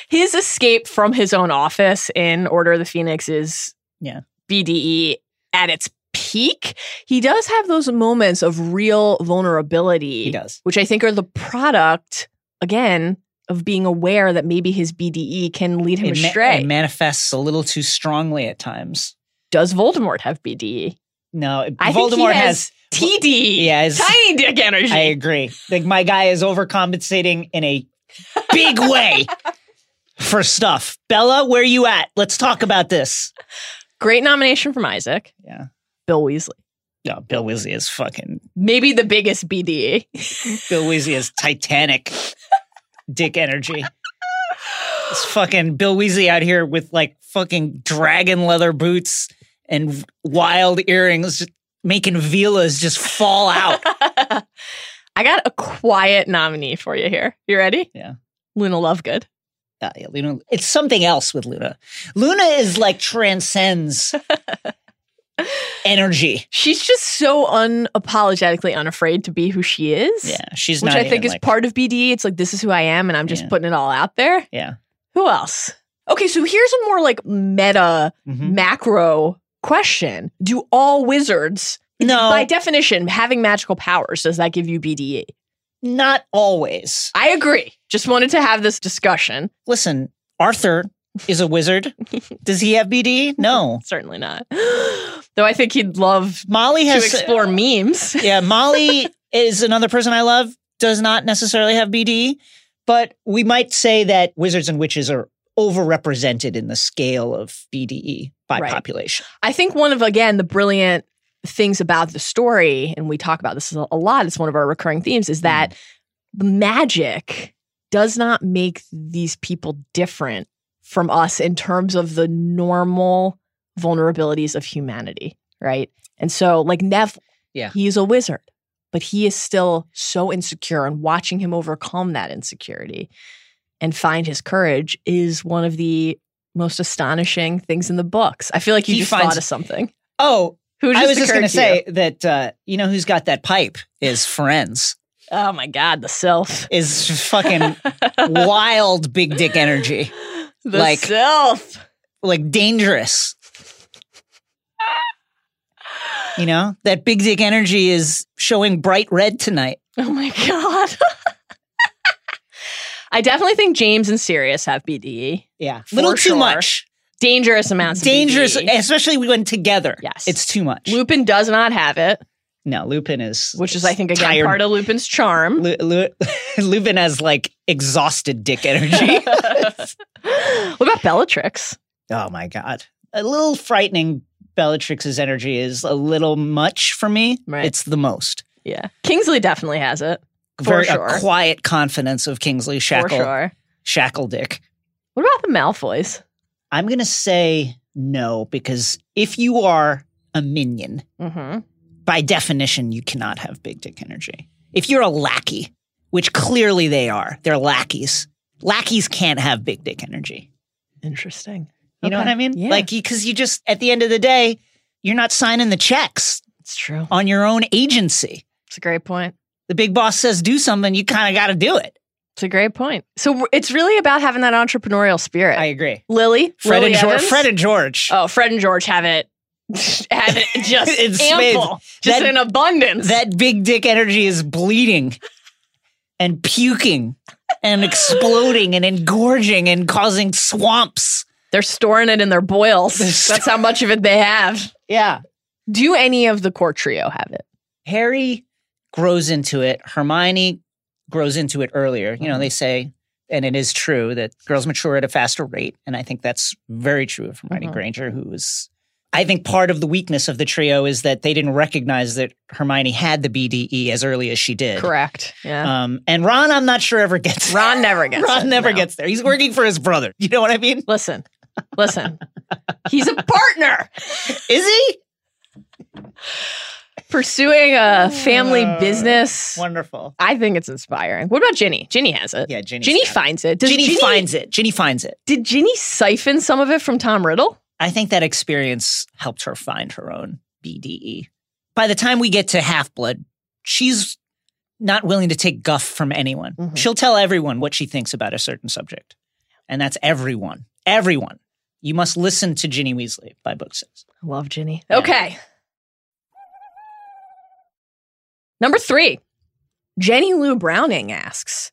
His escape from his own office in Order of the Phoenix is Yeah. BDE at its peak. He does have those moments of real vulnerability. He does. which I think are the product, again, of being aware that maybe his BDE can lead him It, ma- astray. it manifests a little too strongly at times. Does Voldemort have BDE? No, I Voldemort has. has, TD. Yes, tiny dick energy. I agree. Like my guy is overcompensating in a big way for stuff. Bella, where you at? Let's talk about this. Great nomination from Isaac. Yeah. Bill Weasley. No, Bill Weasley is fucking. Maybe the biggest BDE. Bill Weasley is Titanic dick energy. It's fucking Bill Weasley out here with like fucking dragon leather boots and wild earrings, making Veelas just fall out. I got a quiet nominee for you here. You ready? Yeah. Luna Lovegood. Yeah, yeah, Luna. It's something else with Luna. Luna is like transcends energy. She's just so unapologetically unafraid to be who she is. Yeah, she's Which not I think even, is like- part of BDE. It's like, this is who I am, and I'm just Yeah. putting it all out there. Yeah. Who else? Okay, so here's a more like meta, Mhm. macro question. Do all wizards, No, by definition, having magical powers, does that give you BDE? not always. I agree. Just wanted to have this discussion. Listen, Arthur is a wizard. Does he have BD? No. Certainly not. Though I think he'd love Molly to has uh, explore memes. Yeah, Molly is another person I love. Does not necessarily have BD, but we might say that wizards and witches are overrepresented in the scale of BDE by Right. population. I think one of again the brilliant things about the story, and we talk about this a a lot. It's one of our recurring themes is that mm. the magic does not make these people different from us in terms of the normal vulnerabilities of humanity, right? And so, like Nev, Yeah. he's a wizard, but he is still so insecure, and watching him overcome that insecurity and find his courage is one of the most astonishing things in the books. I feel like you He just finds- thought of something. Oh, Who I just was just going to say that uh, you know who's got that pipe is Firenze. Oh my God, the self. Is fucking wild big dick energy, The Like- self. like dangerous. You know that big dick energy is showing bright red tonight. Oh my God. I definitely think James and Sirius have BDE. Yeah, For little too much. Dangerous amounts of Dangerous, BDE. especially when together. Yes. it's too much. Lupin does not have it, no, Lupin is, which is, I think, again, tired. part of Lupin's charm. Lu- Lu- Lupin has like exhausted dick energy. what about Bellatrix? oh my god, a little frightening. Bellatrix's energy is a little much for me. Right. It's the most. Yeah. Kingsley definitely has it. For Very sure. a quiet confidence of Kingsley Shackle For sure. Shackle Dick. What about the Malfoys? I'm gonna say no because if you are a minion, Mm-hmm. By definition, you cannot have big dick energy. If you're a lackey, which clearly they are, they're lackeys. Lackeys can't have big dick energy. Interesting. You know what I mean? Yeah. Like, because you just, at the end of the day, you're not signing the checks It's true. on your own agency. It's a great point. The big boss says do something, you kind of got to do it. It's a great point. So it's really about having that entrepreneurial spirit. I agree. Lily, Fred Lily and George. Evans? Fred and George. Oh, Fred and George have it. it just In spades. ample, just That- in abundance. That big dick energy is bleeding and puking and exploding and engorging and causing swamps. They're storing it in their boils. That's how much of it they have. Yeah. Do any of the core trio have it? Harry grows into it. Hermione grows into it earlier. You know, they say, and it is true that girls mature at a faster rate. And I think that's very true of Hermione Mhm. Granger, who is, I think part of the weakness of the trio is that they didn't recognize that Hermione had the BDE as early as she did. Correct. Yeah. Um, and Ron, I'm not sure ever gets Ron never gets Ron it, never no. gets there. He's working for his brother. You know what I mean? Listen, listen. He's a partner Is he? pursuing a family Uh, business. Wonderful. I think it's inspiring. What about Ginny? Ginny has it. Yeah, Ginny. Ginny finds it. Does Ginny, Ginny finds it. Ginny finds it. Did Ginny siphon some of it from Tom Riddle? I think that experience helped her find her own BDE. By the time we get to Half Blood, she's not willing to take guff from anyone. Mhm. She'll tell everyone what she thinks about a certain subject. And that's everyone. Everyone. You must listen to Ginny Weasley by book six. I love Ginny. Yeah. Okay. Number three, Jenny Lou Browning asks,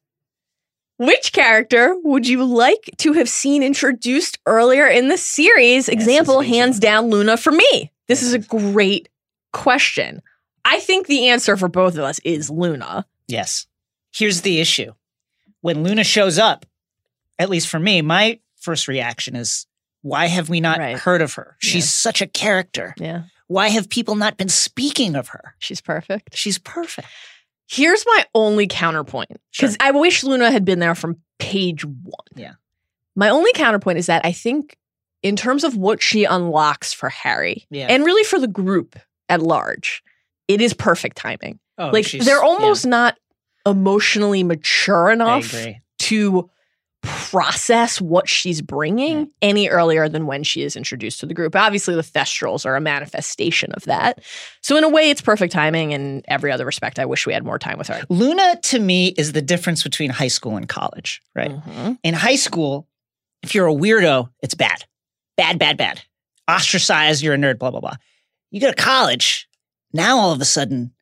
which character would you like to have seen introduced earlier in the series? this Example, hands down, Luna for me. This is a great question. I think the answer for both of us is Luna. Yes. Here's the issue. When Luna shows up, at least for me, my first reaction is, why have we not Right. heard of her? Yeah. She's such a character. Yeah, Why have people not been speaking of her? she's perfect. She's perfect. Here's my only counterpoint because Sure. I wish Luna had been there from page one. Yeah. My only counterpoint is that I think, in terms of what she unlocks for Harry Yeah. and really for the group at large, it is perfect timing. Oh, like they're yeah, almost not emotionally mature enough to process what she's bringing any earlier than when she is introduced to the group. Obviously, the Thestrals are a manifestation of that. So, in a way, it's perfect timing. In every other respect, I wish we had more time with her. Luna to me is the difference between high school and college, right? Mhm. In high school, if you're a weirdo, it's bad. Bad, bad, bad. Ostracized, you're a nerd, blah, blah, blah. You go to college, now all of a sudden,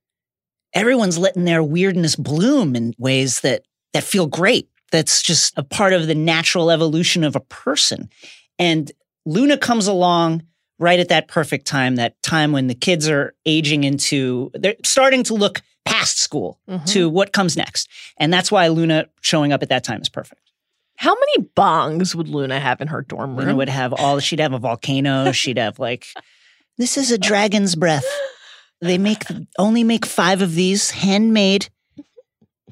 everyone's letting their weirdness bloom in ways that that feel great. That's just a part of the natural evolution of a person. And Luna comes along right at that perfect time, that time when the kids are aging into, they're starting to look past school Mhm. to what comes next. And that's why Luna showing up at that time is perfect. How many bongs would Luna have in her dorm room? Luna would have all, she'd have a volcano. she'd have like, this is a dragon's breath. They make, only make five of these handmade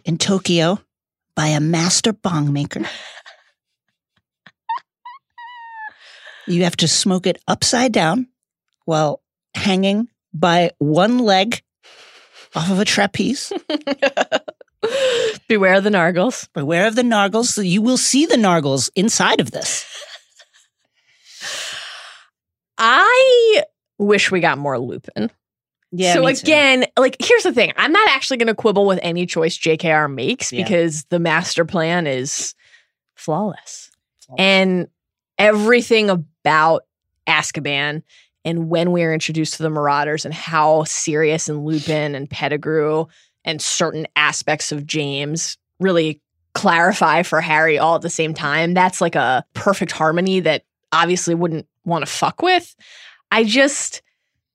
in Tokyo by a master bong maker. You have to smoke it upside down while hanging by one leg off of a trapeze. Beware of the Nargles. Beware of the nargles. So you will see the nargles inside of this. I wish we got more Lupin. Yeah. so again, like here's the thing. I'm not actually going to quibble with any choice JKR makes Yeah. because the master plan is flawless. And everything about Azkaban and when we are introduced to the Marauders and how Sirius and Lupin and Pettigrew and certain aspects of James really clarify for Harry all at the same time, that's like a perfect harmony that obviously wouldn't want to fuck with. I just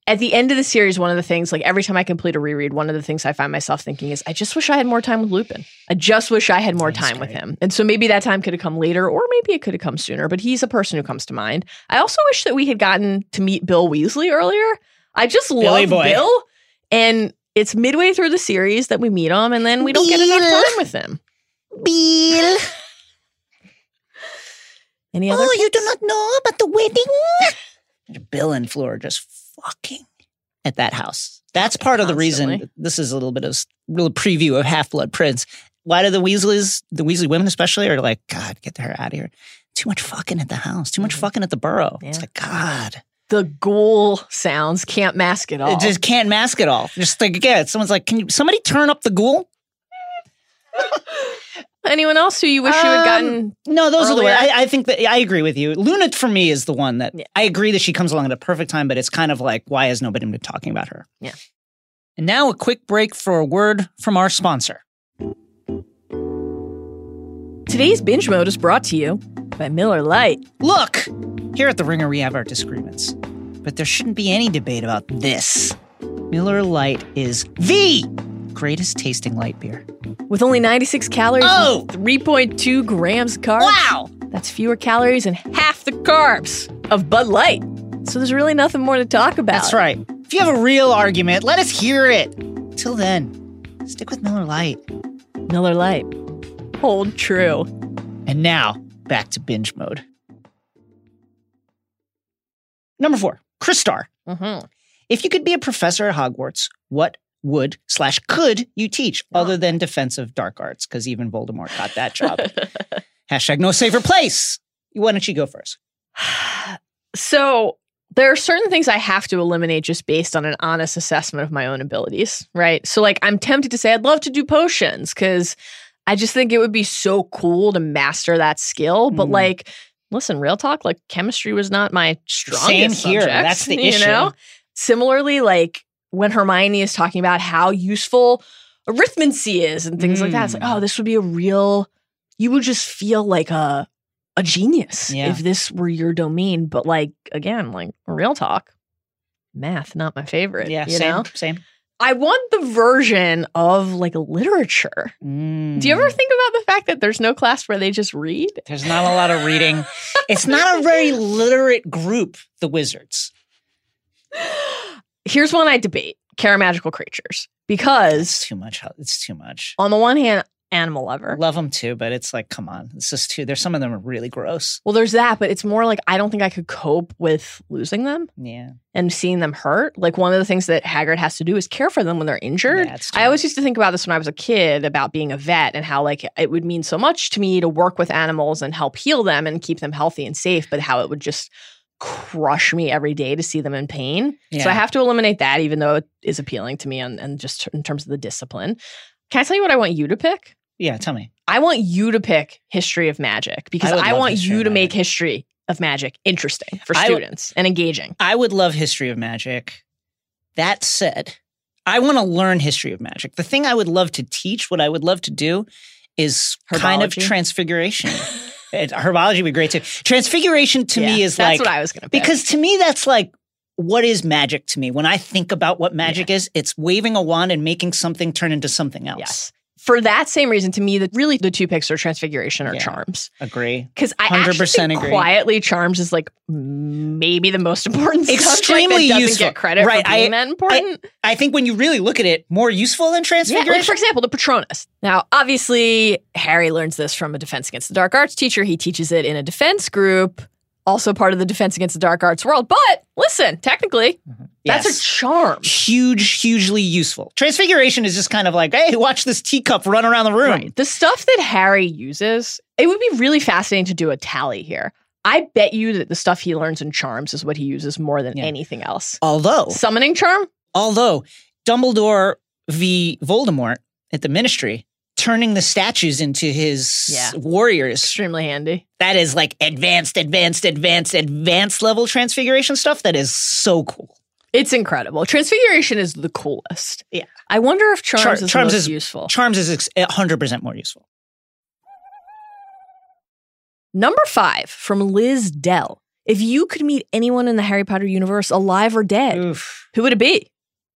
at the end of the series, one of the things, like every time I complete a reread, one of the things I find myself thinking is, I just wish I had more time with Lupin. I just wish I had more That's time with him. And so maybe that time could have come later, or maybe it could have come sooner, but he's a person who comes to mind. I also wish that we had gotten to meet Bill Weasley earlier. I just Billy love boy. Bill. And it's midway through the series that we meet him, and then we don't get enough time with him. Bill. Any other? Oh, you do not know about the wedding? Bill and Fleur are just fucking at that house. That's part of the reason. This is a little bit of little preview of Half Blood Prince. Why do the Weasleys, the Weasley women especially, are like, God, get her out of here. Too much fucking at the house. Too much Mhm. fucking at the burrow. It's like God, The ghoul sounds can't mask it all. it just can't mask it all. Just like again, someone's like, can you somebody turn up the ghoul? Anyone else who you wish you had Um, gotten? No, those are the earlier. ones. I, I think that I agree with you. Luna for me is the one that Yeah. I agree that she comes along at a perfect time, but it's kind of like, why has nobody been talking about her? Yeah. And now a quick break for a word from our sponsor. Today's binge mode is brought to you by Miller Lite. Look, here at the Ringer we have our disagreements, but there shouldn't be any debate about this. Miller Lite is the greatest tasting light beer. With only 96 calories Oh! and 3.2 grams of carbs. Wow! That's fewer calories and half the carbs of Bud Light. So there's really nothing more to talk about. That's right. If you have a real argument, let us hear it. Till then, stick with Miller Lite. Miller Lite. Hold true. And now, back to binge mode. Number four, Christar. Mm-hmm. If you could be a professor at Hogwarts, what would slash could you teach other than defensive dark arts? Because even Voldemort got that job. Hashtag no safer place. Why don't you go first? so there are certain things I have to eliminate just based on an honest assessment of my own abilities, right? So like I'm tempted to say I'd love to do potions because I just think it would be so cool to master that skill. But Mm. like, listen, real talk, like chemistry was not my strongest Same here. subject, That's the you issue. know? Similarly, like when Hermione is talking about how useful arithmancy is and things like that, it's like, Mm. oh, this would be a real. You would just feel like a a genius Yeah. if this were your domain. But like again, like real talk, math not my favorite. Yeah, you same, know. same. I want the version of like literature. Mm. Do you ever think about the fact that there's no class where they just read? There's not a lot of reading. it's not a very literate group, the wizards. Here's one I debate: care Magical creatures, because It's too much. It's too much. on the one hand, animal lover. Love them too, but it's like, come on. It's just too. There's some of them are really gross. Well, there's that, but it's more like I don't think I could cope with losing them Yeah. and seeing them hurt. Like one of the things that Hagrid has to do is care for them when they're injured. Yeah, I always used to think about this when I was a kid about being a vet and how like it would mean so much to me to work with animals and help heal them and keep them healthy and safe, but how it would just crush me every day to see them in pain. So I have to eliminate that, even though it is appealing to me and, and just in terms of the discipline. Can I tell you what I want you to pick? Yeah. Tell me. I want you to pick history of magic because I I, want you to make history of magic interesting for students and engaging. I would love history of magic. That said, I want to learn history of magic. The thing I would love to teach, what I would love to do, is kind of transfiguration. Herbology would be great too. Transfiguration to me Yeah, is that's like what I was going to because to me that's like what is magic to me when I think about what magic is. It's waving a wand and making something turn into something else. yes, for that same reason, to me, that really the two picks are transfiguration or Yeah. charms. Agree. Because I 100% actually think agree. quietly charms is like maybe the most important. Extremely useful. get credit Right, for being I- that important. I think when you really look at it, more useful than Transfiguration. Yeah, like for example, the Patronus. Now, obviously, Harry learns this from a Defense Against the Dark Arts teacher. He teaches it in a defense group, also part of the Defense Against the Dark Arts world. But listen, technically, mm-hmm. that's Yes. a charm. huge, hugely useful. Transfiguration is just kind of like, hey, watch this teacup run around the room. Right. The stuff that Harry uses, it would be really fascinating to do a tally here. I bet you that the stuff he learns in charms is what he uses more than Yeah. anything else. Although, Summoning charm? although Dumbledore v. Voldemort at the Ministry, turning the statues into his Yeah. warriors, Extremely handy. that is like advanced, advanced, advanced, advanced level transfiguration stuff. That is so cool. It's incredible. Transfiguration is the coolest. Yeah. I wonder if charms Char- is charms is- useful. Charms is ex- 100% more useful. Number five from Liz Dell. If you could meet anyone in the Harry Potter universe, alive or dead, Oof. who would it be?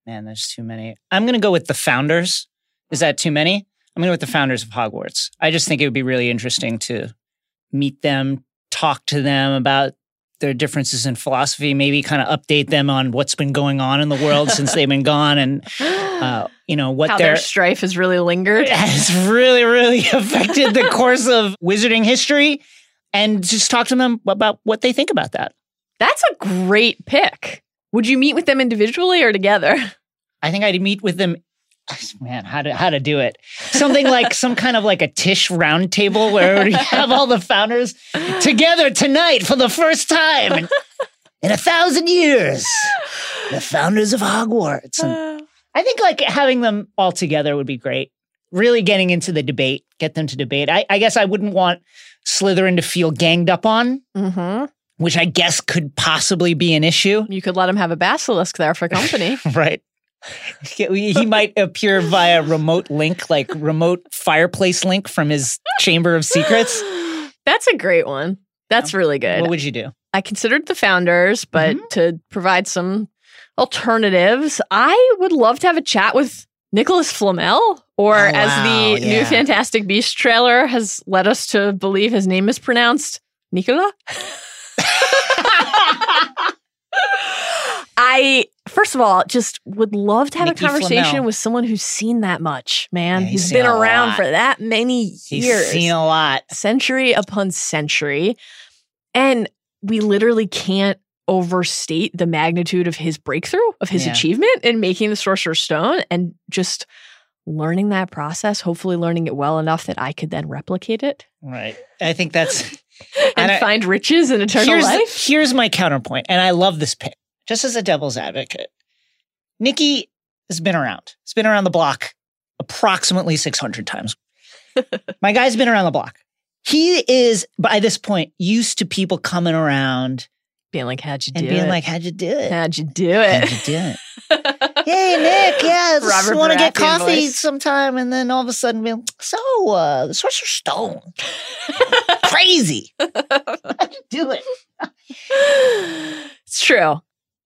Man, there's too many. I'm going to go with the founders. Is that too many? I'm going to with the founders of Hogwarts. I just think it would be really interesting to meet them, talk to them about their differences in philosophy, maybe kind of update them on what's been going on in the world since they've been gone and, uh, you know, what their their strife has really lingered. has really, really affected the course of wizarding history and just talk to them about what they think about that. That's a great pick. Would you meet with them individually or together? I think I'd meet with them. Man, how to how to do it? Something like some kind of like a Tish round table where we have all the founders together tonight for the first time in, in a thousand years. The founders of Hogwarts. And I think like having them all together would be great. Really getting into the debate, get them to debate. I, I guess I wouldn't want Slytherin to feel ganged up on, mm-hmm. which I guess could possibly be an issue. You could let him have a basilisk there for company. right. He might appear via remote link, like remote fireplace link from his chamber of secrets. That's a great one. That's really good. What would you do? I considered the founders, but Mhm. to provide some alternatives, I would love to have a chat with Nicholas Flamel, or Oh, as wow, the new. Fantastic Beast trailer has led us to believe his name is pronounced Nicola. I first of all just would love to have Nicky a conversation Flamel. with someone who's seen that much, man. Yeah, he's been around for that many years. He's seen a lot. century upon century. And we literally can't overstate the magnitude of his breakthrough, of his Yeah. achievement in making the Sorcerer's Stone and just learning that process, hopefully learning it well enough that I could then replicate it Right. I think that's and, And I- find riches in eternal here's, life. here's my counterpoint, and I love this pick. Just as a devil's advocate, Nikki has been around. He's been around the block approximately 600 times. my guy's been around the block. He is, by this point, used to people coming around being like, how'd you do?" It? And being it? like, "How'd you do it? how'd you do it? How'd you do it?" hey Nick, yeah, I just want to get coffee voice. sometime, and then all of a sudden, be like, so uh, the Sorcerer's Stone, crazy. How'd you do it? it's true.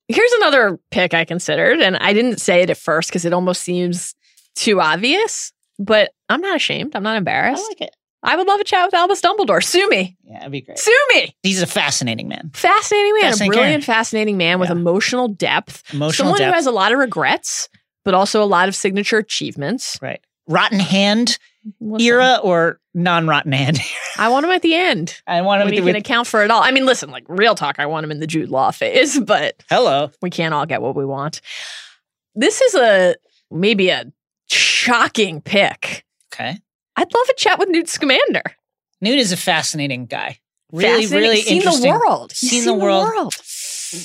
Here's another pick I considered, and I didn't say it at first because it almost seems too obvious, but I'm not ashamed. I'm not embarrassed. I like it. I would love a chat with Albus Dumbledore. Sue me. Yeah, that'd be great. Sue me. He's a fascinating man. Fascinating man. Fascinating a brilliant, character. fascinating man with emotional depth. Emotional Someone depth. who has a lot of regrets, but also a lot of signature achievements. right. Rotten hand Listen, era or non-rotten hand? I want him at the end. I want him When he to can account for it all. I mean, listen, like real talk, I want him in the Jude Law phase, but hello. we can't all get what we want. This is a maybe a shocking pick. Okay. I'd love a chat with Newt Scamander. Newt is a fascinating guy. Really, Fascinating. really seen interesting. the world. He's Seen the world.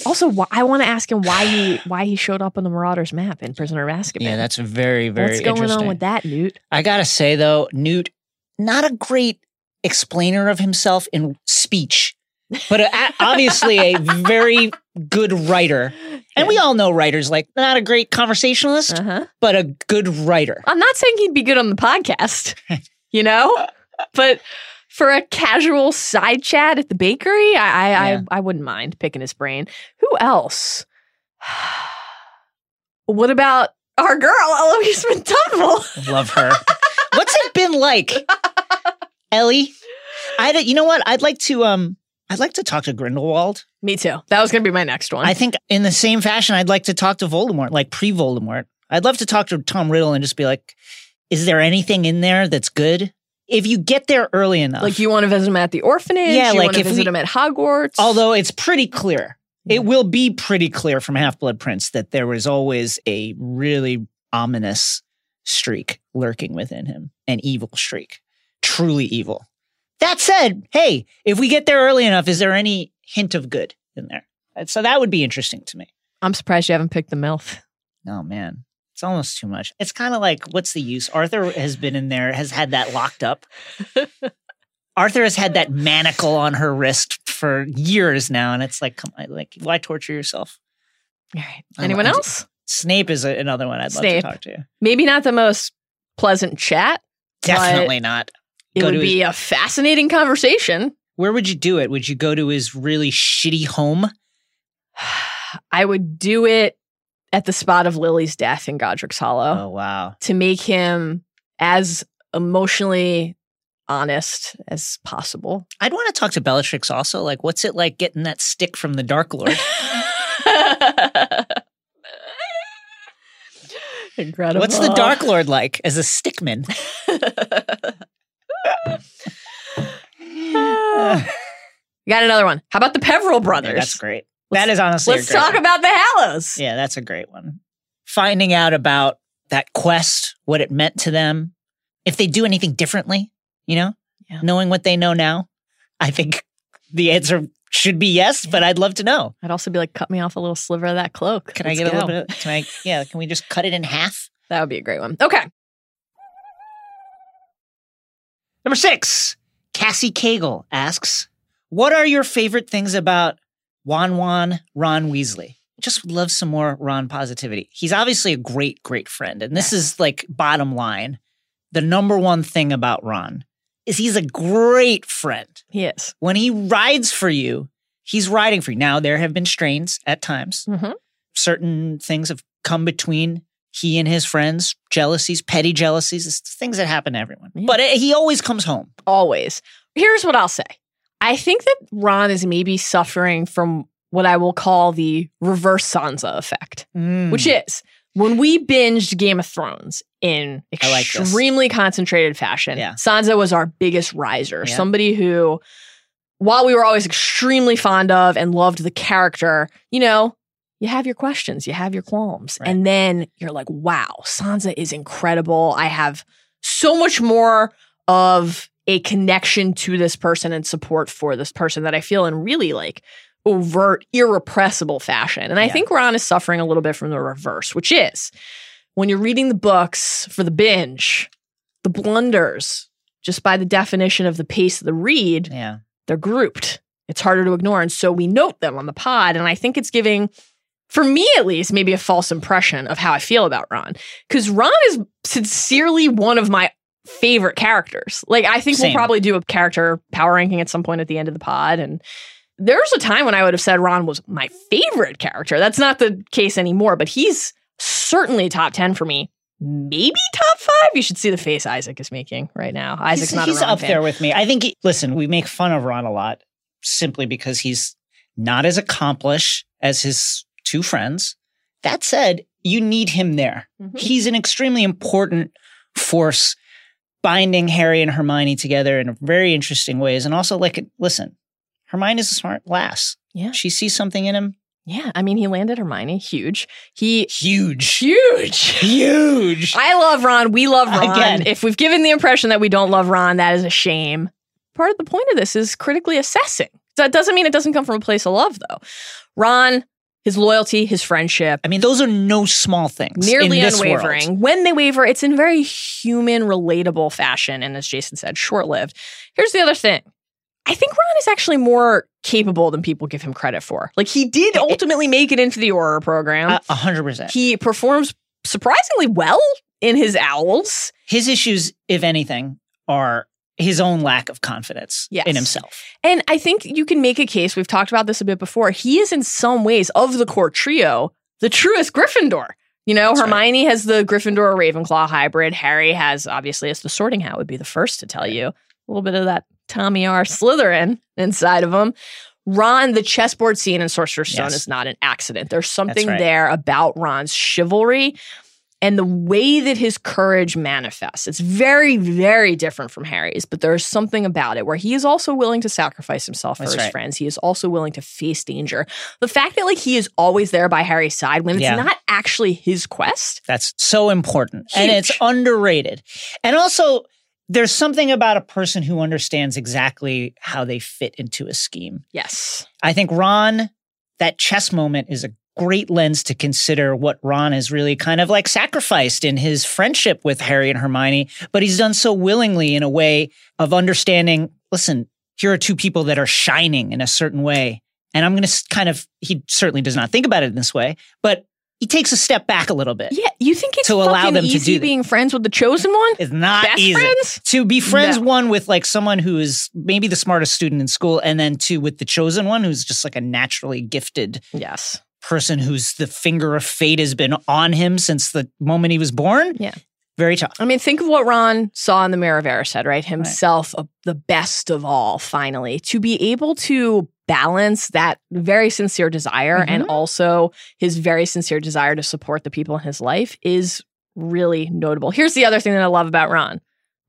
Also, wh- I want to ask him why he why he showed up on the Marauders map in Prisoner of Azkaban. Yeah, that's very, very What's going on with that, Newt? I gotta say though, Newt, not a great explainer of himself in speech, but a, obviously a very good writer. And we all know writers like not a great conversationalist, Uh huh. but a good writer. I'm not saying he'd be good on the podcast, you know, but for a casual side chat at the bakery, I I, Yeah. I I wouldn't mind picking his brain. Who else? what about our girl Eloise McDouble? Love her. What's it been like, Ellie? I you know what? I'd like to um I'd like to talk to Grindelwald. Me too. That was going to be my next one. I think in the same fashion, I'd like to talk to Voldemort, like pre-Voldemort. I'd love to talk to Tom Riddle and just be like, "Is there anything in there that's good?" If you get there early enough, like you want to visit him at the orphanage. Yeah, you like want to if visit we- him at Hogwarts. although it's pretty clear, Yeah. it will be pretty clear from Half Blood Prince that there was always a really ominous streak lurking within him, an evil streak, truly evil. That said, hey, if we get there early enough, is there any hint of good in there? So that would be interesting to me. I'm surprised you haven't picked the MILF. Oh man, it's almost too much. It's kind of like, what's the use? Arthur has been in there, has had that locked up. Arthur has had that manacle on her wrist for years now, and it's like, come on, like, why torture yourself? All right. Anyone love- else? Snape is another one I'd Snape. love to talk to. Maybe not the most pleasant chat. Definitely not. It Go would to be a fascinating conversation. Where would you do it? Would you go to his really shitty home? I would do it at the spot of Lily's death in Godric's Hollow Oh wow. to make him as emotionally honest as possible. I'd want to talk to Bellatrix also. Like, what's it like getting that stick from the Dark Lord? Incredible. What's the Dark Lord like as a stickman? Got another one. How about the Peverell brothers? Yeah, that's great. Let's- that is honestly. Let's talk one. about the Hallows. Yeah, that's a great one. Finding out about that quest, what it meant to them, if they do anything differently, you know, Yeah. knowing what they know now. I think the answer should be yes, but I'd love to know. I'd also be like, cut me off a little sliver of that cloak. Can Let's I get a little bit? Of, can I? Yeah, can we just cut it in half? That would be a great one. Okay. Number six, Cassie Cagle asks, "What are your favorite things about Won-Won Ron Weasley?" Just would love some more Ron positivity. He's obviously a great, great friend, and this is like bottom line. The number one thing about Ron is he's a great friend. Yes. When he rides for you, he's riding for you. Now there have been strains at times. Mm-hmm. Certain things have come between he and his friends, jealousies, petty jealousies, it's things that happen to everyone. Yeah. But uh, he always comes home. Always. Here's what I'll say I think that Ron is maybe suffering from what I will call the reverse Sansa effect, mm. which is when we binged Game of Thrones in I like extremely concentrated fashion, Yeah. Sansa was our biggest riser, Yeah. somebody who, while we were always extremely fond of and loved the character, you know, you have your questions, you have your qualms. Right. And then you're like, wow, Sansa is incredible. I have so much more of a connection to this person and support for this person that I feel in really like overt, irrepressible fashion. And I Yeah. think Ron is suffering a little bit from the reverse, which is when you're reading the books for the binge, the blunders, just by the definition of the pace of the read, yeah. they're grouped. It's harder to ignore. And so we note them on the pod. And I think it's giving, for me at least, maybe a false impression of how I feel about Ron. Because Ron is sincerely one of my favorite characters. Like, I think Same. we'll probably do a character power ranking at some point at the end of the pod. And there's a time when I would have said Ron was my favorite character. That's not the case anymore, but he's certainly top 10 for me. Maybe top five. You should see the face Isaac is making right now. Isaac's he's, not he's up fan. there with me. I think, he, listen, we make fun of Ron a lot simply because he's not as accomplished as his two friends. That said, you need him there. Mhm. He's an extremely important force binding Harry and Hermione together in very interesting ways. And also, like, listen, Hermione is a smart lass. Yeah. She sees something in him. Yeah, I mean, he landed Hermione huge. He Huge. huge. Huge. I love Ron. We love Ron. Again. If we've given the impression that we don't love Ron, that is a shame. Part of the point of this is critically assessing. That doesn't mean it doesn't come from a place of love, though. Ron, his loyalty, his friendship, I mean, those are no small things. nearly in this world. unwavering. When they waver, it's in very human, relatable fashion. And as Jason said, short lived. Here's the other thing I think Ron is actually more capable than people give him credit for. Like, he did ultimately make it into the Auror program. A hundred percent. he performs surprisingly well in his owls. His issues, if anything, are his own lack of confidence Yes. in himself. And I think you can make a case, we've talked about this a bit before. He is in some ways of the core trio, the truest Gryffindor. You know, That's right. Hermione has the Gryffindor Ravenclaw hybrid. Harry has obviously as the sorting hat would be the first to tell you. A little bit of that Tommy R. Slytherin inside of him. Ron, the chessboard scene in Sorcerer's Stone Yes. is not an accident. There's something right. there about Ron's chivalry and the way that his courage manifests. It's very, very different from Harry's, but there's something about it where he is also willing to sacrifice himself for That's his right. friends. He is also willing to face danger. The fact that like he is always there by Harry's side when it's Yeah. not actually his quest. That's so important. And it's underrated. And also, there's something about a person who understands exactly how they fit into a scheme. Yes. I think Ron, that chess moment is a great lens to consider what Ron has really kind of like sacrificed in his friendship with Harry and Hermione, but he's done so willingly in a way of understanding listen, here are two people that are shining in a certain way. And I'm going to kind of, he certainly does not think about it in this way, but he takes a step back a little bit. Yeah, you think it's To allow them to easy do being friends with the chosen one? It's not Best easy. friends? To be friends No. one with like someone who is maybe the smartest student in school, and then two with the chosen one who's just like a naturally gifted Yes. Person whose the finger of fate has been on him since the moment he was born. Yeah. Very tough. I mean, think of what Ron saw in the Mirror of Erised, right? Himself, a, the best of all, finally. To be able to balance that very sincere desire and Mhm. also his very sincere desire to support the people in his life is really notable. Here's the other thing that I love about Ron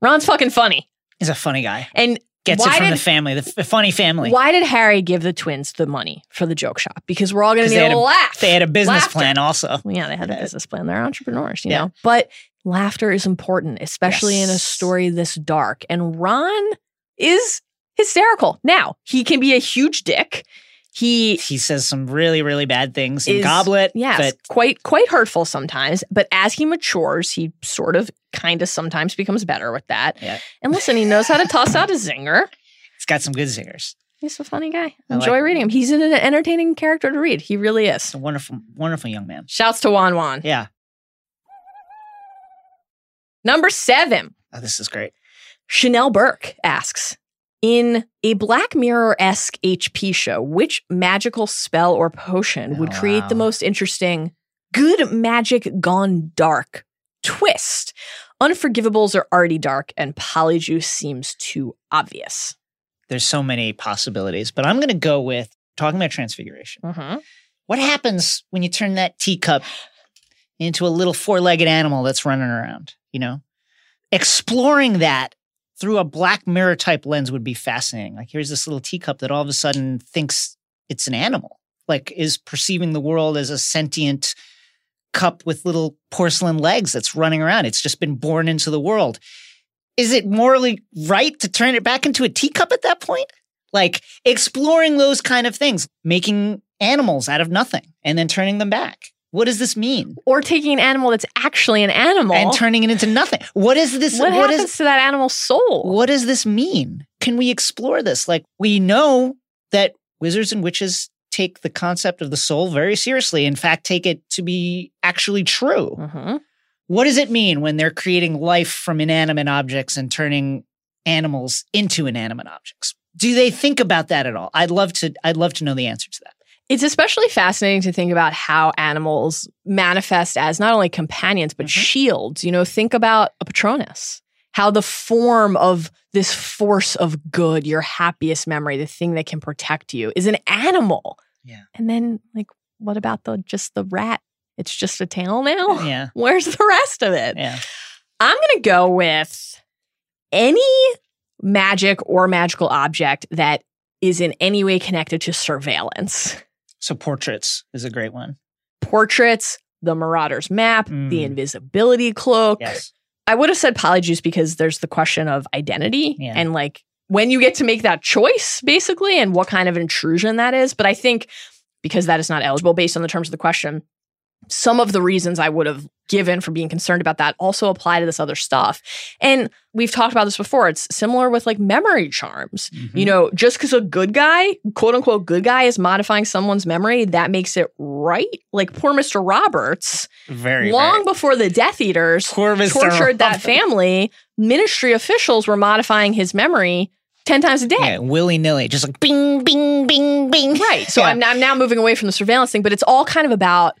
Ron's fucking funny. He's a funny guy. And Gets Why it from did- the family, the f- funny family. why did Harry give the twins the money for the joke shop? Because we're all going to need a a- laugh. They had a business Laughter. plan also. Well, yeah, they had a uh, business plan. They're entrepreneurs, you Yeah. know. But laughter is important, especially in a story this dark. And Ron is hysterical. Now, he can be a huge dick. He He says some really, really bad things in Is- Goblet. yes, But quite quite hurtful sometimes, but as he matures, he sort of kind of sometimes becomes better with that. Yeah. And listen, he knows how to toss out a zinger. He's got some good zingers. He's a funny guy. Enjoy like- reading him. He's an entertaining character to read. He really is. A wonderful, wonderful young man. Shouts to Won-Won. Yeah. Number seven. Oh, this is great. Chanel Burke asks In a Black Mirror esque HP show, which magical spell or potion would Oh, create the most interesting good magic gone dark twist? Unforgivables are already dark, and Polyjuice seems too obvious. There's so many possibilities, but I'm going to go with talking about transfiguration. Mm-hmm. What happens when you turn that teacup into a little four-legged animal that's running around? You know, exploring that through a black mirror type lens would be fascinating. Like, here's this little teacup that all of a sudden thinks it's an animal, like is perceiving the world as a sentient cup with little porcelain legs that's running around. It's just been born into the world. Is it morally right to turn it back into a teacup at that point? Like exploring those kind of things, making animals out of nothing and then turning them back. What does this mean? Or taking an animal that's actually an animal And turning it into nothing. What is this? what, what happens is to that animal's soul? what does this mean? Can we explore this? Like we know that wizards and witches take the concept of the soul very seriously. In fact, take it to be actually true. Mhm. What does it mean when they're creating life from inanimate objects and turning animals into inanimate objects? Do they think about that at all? I'd love to I'd love to know the answer to that. It's especially fascinating to think about how animals manifest as not only companions, but Mhm. shields. You know, think about a Patronus, how the form of this force of good, your happiest memory, the thing that can protect you, is an animal. Yeah. And then, like, what about the just the rat? It's just a tail now? Yeah. Where's the rest of it? Yeah. I'm going to go with any magic or magical object that is in any way connected to surveillance So portraits is a great one. portraits, the Marauder's map, the Mm. invisibility cloak. Yes. I would have said Polyjuice because there's the question of identity Yeah. and like when you get to make that choice, basically, and what kind of intrusion that is. But I think because that is not eligible based on the terms of the question, some of the reasons I would have given for being concerned about that also apply to this other stuff. And we've talked about this before. It's similar with like memory charms. Mm-hmm. You know, just because a good guy, quote unquote, good guy is modifying someone's memory, that makes it right. Like poor Mr. Roberts, very long very- before the Death Eaters Poor Mr. tortured that family, ministry officials were modifying his memory 10 times a day. Yeah, willy nilly, just like bing, bing, bing, bing. Right. So Yeah. I'm, I'm now moving away from the surveillance thing, but it's all kind of about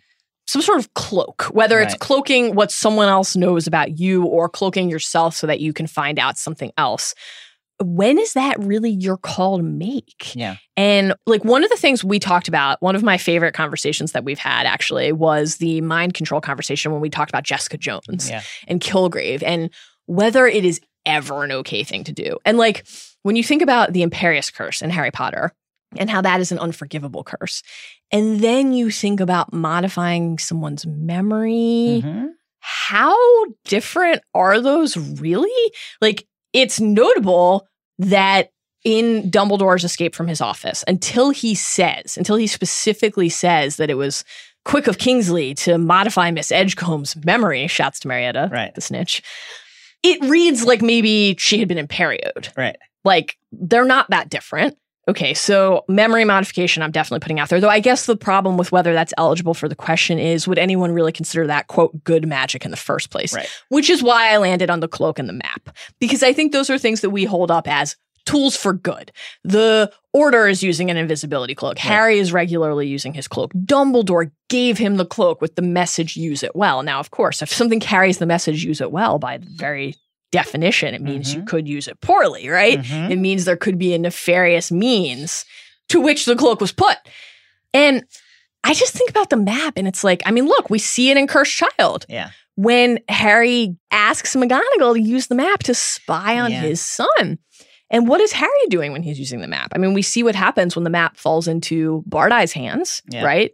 some sort of cloak, whether it's cloaking what someone else knows about you or cloaking yourself so that you can find out something else. When is that really your call to make? Yeah. And like one of the things we talked about, one of my favorite conversations that we've had actually was the mind control conversation when we talked about Jessica Jones Yeah. and Kilgrave and whether it is ever an okay thing to do. And like when you think about the Imperius curse in Harry Potter and how that is an unforgivable curse, and then you think about modifying someone's memory, Mhm. how different are those really? Like it's notable that in Dumbledore's escape from his office, until he says, until he specifically says that it was Quick of Kingsley to modify Miss Edgecombe's memory, shouts to Marietta, Right. the snitch. It reads like maybe she had been imperioed. Right. Like they're not that different. Okay, so memory modification, I'm definitely putting out there. Though I guess the problem with whether that's eligible for the question is would anyone really consider that, quote, good magic in the first place? Right. Which is why I landed on the cloak and the map. Because I think those are things that we hold up as tools for good. The Order is using an invisibility cloak. Harry is regularly using his cloak. Dumbledore gave him the cloak with the message use it well. Now, of course, if something carries the message use it well by the very definition, it means you Mhm. could use it poorly, right? Mhm. It means there could be a nefarious means to which the cloak was put. And I just think about the map and it's like, I mean, look, we see it in Cursed Child Yeah. when Harry asks McGonagall to use the map to spy on Yeah. his son. And what is Harry doing when he's using the map? I mean, we see what happens when the map falls into Barty's hands, Yeah. right?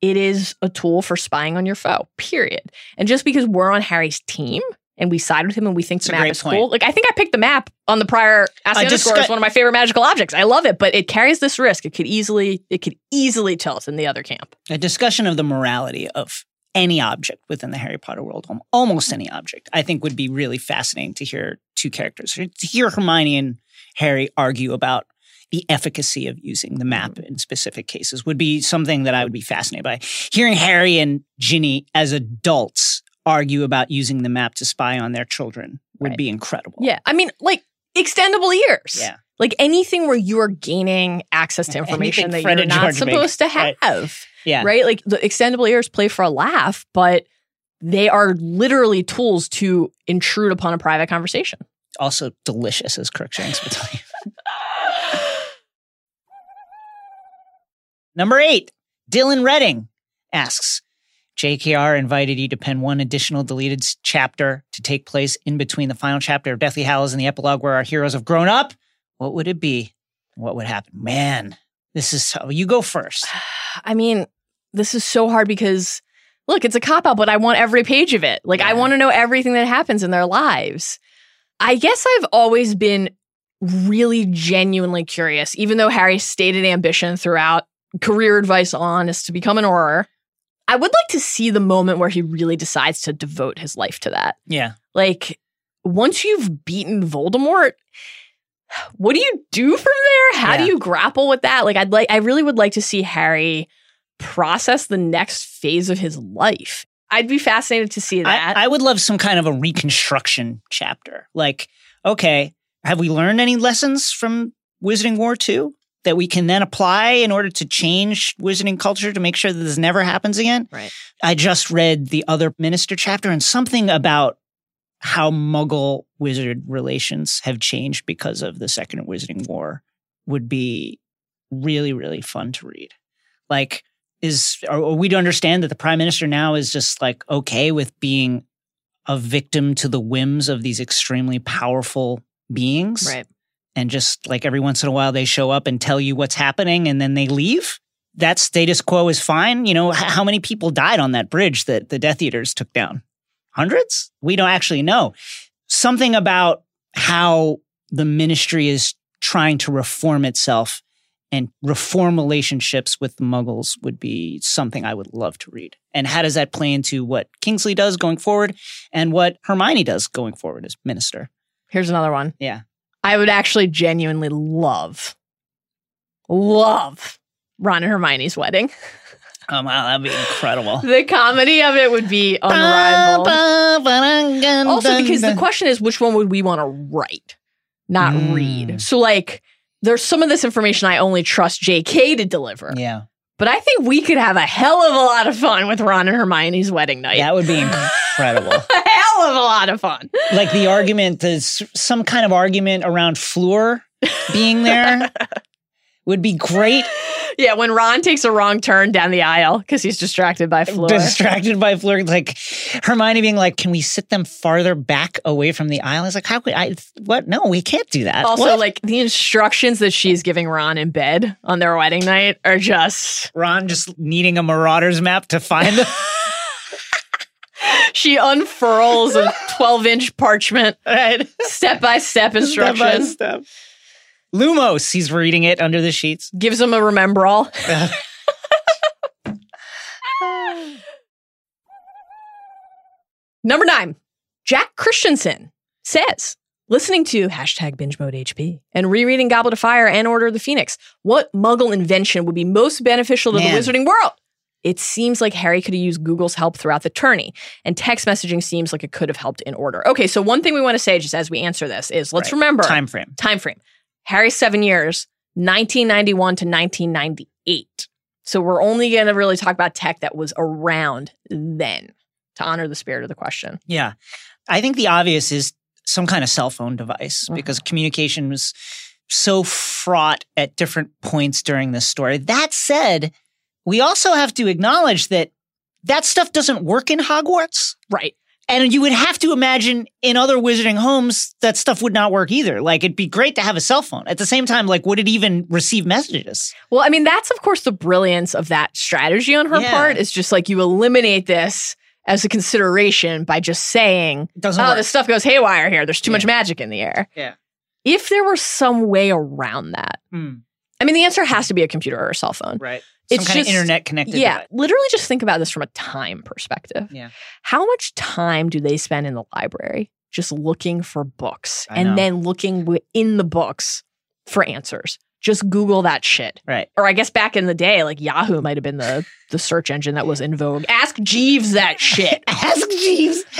It is a tool for spying on your foe, period. And just because we're on Harry's team and we side with him and we think It's the map is point. cool, like I think I picked the map on the prior Ask the Underscore as one of my favorite magical objects. I love it, but it carries this risk. It could easily, it could easily tilt in the other camp. a discussion of the morality of any object within the Harry Potter world, almost any object, I think would be really fascinating to hear two characters, to hear Hermione and Harry argue about the efficacy of using the map mm-hmm. in specific cases would be something that I would be fascinated by. Hearing Harry and Ginny as adults argue about using the map to spy on their children would Right. be incredible. Yeah. I mean, like extendable ears. Yeah. Like anything where you are gaining access to information that Fred you're not George make, supposed to right. have. Yeah. Right? Like the extendable ears play for a laugh, but they are literally tools to intrude upon a private conversation. Also delicious, as Crookshanks would tell you. Number eight, Dylan Redding asks JKR invited you to pen one additional deleted chapter to take place in between the final chapter of Deathly Hallows and the epilogue where our heroes have grown up. What would it be? What would happen? Man, this is so. You go first. I mean, this is so hard because look, it's a cop out, but I want every page of it. Like I want to know everything that happens in their lives. I guess I've always been really genuinely curious, even though Harry's stated ambition throughout career advice on is to become an Auror. I would like to see the moment where he really decides to devote his life to that. Yeah. Like, once you've beaten Voldemort, what do you do from there? How do you grapple with that? Like, I'd like, I really would like to see Harry process the next phase of his life. I'd be fascinated to see that. I, I would love some kind of a reconstruction chapter. Like, okay, have we learned any lessons from Wizarding War 2 that we can then apply in order to change wizarding culture to make sure that this never happens again? Right. I just read the other minister chapter and something about how muggle wizard relations have changed because of the second wizarding war would be really really fun to read like is are, are we to understand that the prime minister now is just like okay with being a victim to the whims of these extremely powerful beings right. And just like every once in a while they show up and tell you what's happening and then they leave. That status quo is fine. You know h- how many people died on that bridge that the death eaters took down? Hundreds? We don't actually know. Something about how the ministry is trying to reform itself and reform relationships with the muggles would be something i would love to read. And how does that play into what kingsley does going forward and what hermione does going forward as minister? Here's another one. Yeah. I would actually genuinely love, love Ron and Hermione's wedding. oh wow that'd be incredible The comedy of it would be unrivaled. Also, because the question is, which one would we want to write, not Mm. read? So, like, there's some of this information I only trust JK to deliver. yeah But I think we could have a hell of a lot of fun with Ron and Hermione's wedding night. that would be incredible hell of a lot of fun. like the argument there's some kind of argument around Fleur being there would be great Yeah, when Ron takes a wrong turn down the aisle because he's distracted by Fleur. distracted by Fleur like Hermione being like can we sit them farther back away from the aisle it's like how could I what no we can't do that also, What? like the instructions that she's giving Ron in bed on their wedding night are just. Ron just needing a Marauders map to find them she unfurls a 12 inch parchment, Right. step by step instructions, Step by step. Lumos, he's reading it under the sheets. gives him a Remembrall. Number nine, Jack Christensen says, listening to hashtag binge mode HP and rereading Goblet of Fire and Order of the Phoenix, what muggle invention would be most beneficial to Man. the wizarding world? It seems like Harry could have used Google's help throughout the tourney, and text messaging seems like it could have helped in order. Okay, so one thing we want to say just as we answer this is let's Right. remember Time frame. time frame. Harry's seven years, 1991 to 1998. So we're only going to really talk about tech that was around then to honor the spirit of the question. Yeah. I think the obvious is some kind of cell phone device Mhm. because communication was so fraught at different points during this story. That said, we also have to acknowledge that that stuff doesn't work in Hogwarts. Right. And you would have to imagine in other wizarding homes that stuff would not work either. Like it'd be great to have a cell phone. At the same time, like would it even receive messages? Well, I mean, that's of course the brilliance of that strategy on her Yeah. part. Is just like you eliminate this as a consideration by just saying, oh, work. this stuff goes haywire here. There's too much magic in the air. Yeah. If there were some way around that, Hmm, I mean, the answer has to be a computer or a cell phone. right. Some It's kind just- of internet connected. Yeah, literally just think about this from a time perspective. Yeah. How much time do they spend in the library just looking for books I know. and then looking in the books for answers? Just Google that shit. Right. Or I guess back in the day, like Yahoo might have been the, the search engine that was in vogue. Ask Jeeves that shit. Ask Jeeves.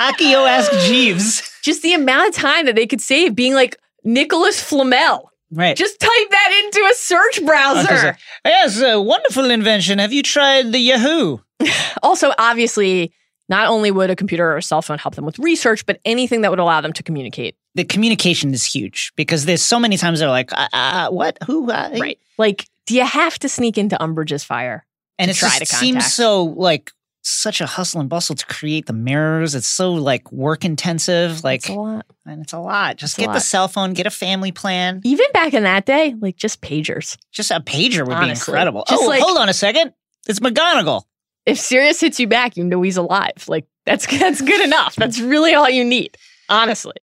Accio ask Jeeves. just the amount of time that they could save being like Nicholas Flamel. Right. Just type that into a search browser. Yes, a wonderful invention. Have you tried the Yahoo? Also, obviously, not only would a computer or a cell phone help them with research, but anything that would allow them to communicate. The communication is huge because there's so many times they're like, uh, uh, what? Who? Uh, Right. Like, do you have to sneak into Umbridge's fire? And it try just to contact? seems so like such a hustle and bustle to create the mirrors. It's so like work intensive. Like, That's a lot. and it's a lot. Just It's get the cell phone, get a family plan. Even back in that day, like just pagers. Just a pager would Honestly. be incredible. Just oh, like- hold on a second. It's McGonagall. If Sirius hits you back, you know he's alive. Like that's that's good enough. That's really all you need. Honestly.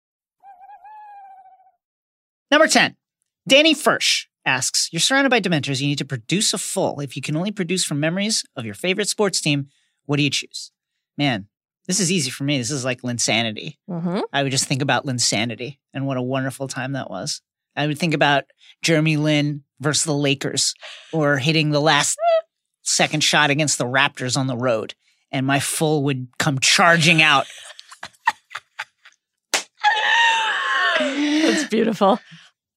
Number 10. Danny Firsch asks You're surrounded by Dementors. You need to produce a full. If you can only produce from memories of your favorite sports team, what do you choose? Man, this is easy for me. This is like Linsanity. Mm-hmm. I would just think about Linsanity and what a wonderful time that was. I would think about Jeremy Lin versus the Lakers or hitting the last second shot against the Raptors on the road. And my full would come charging out. That's beautiful.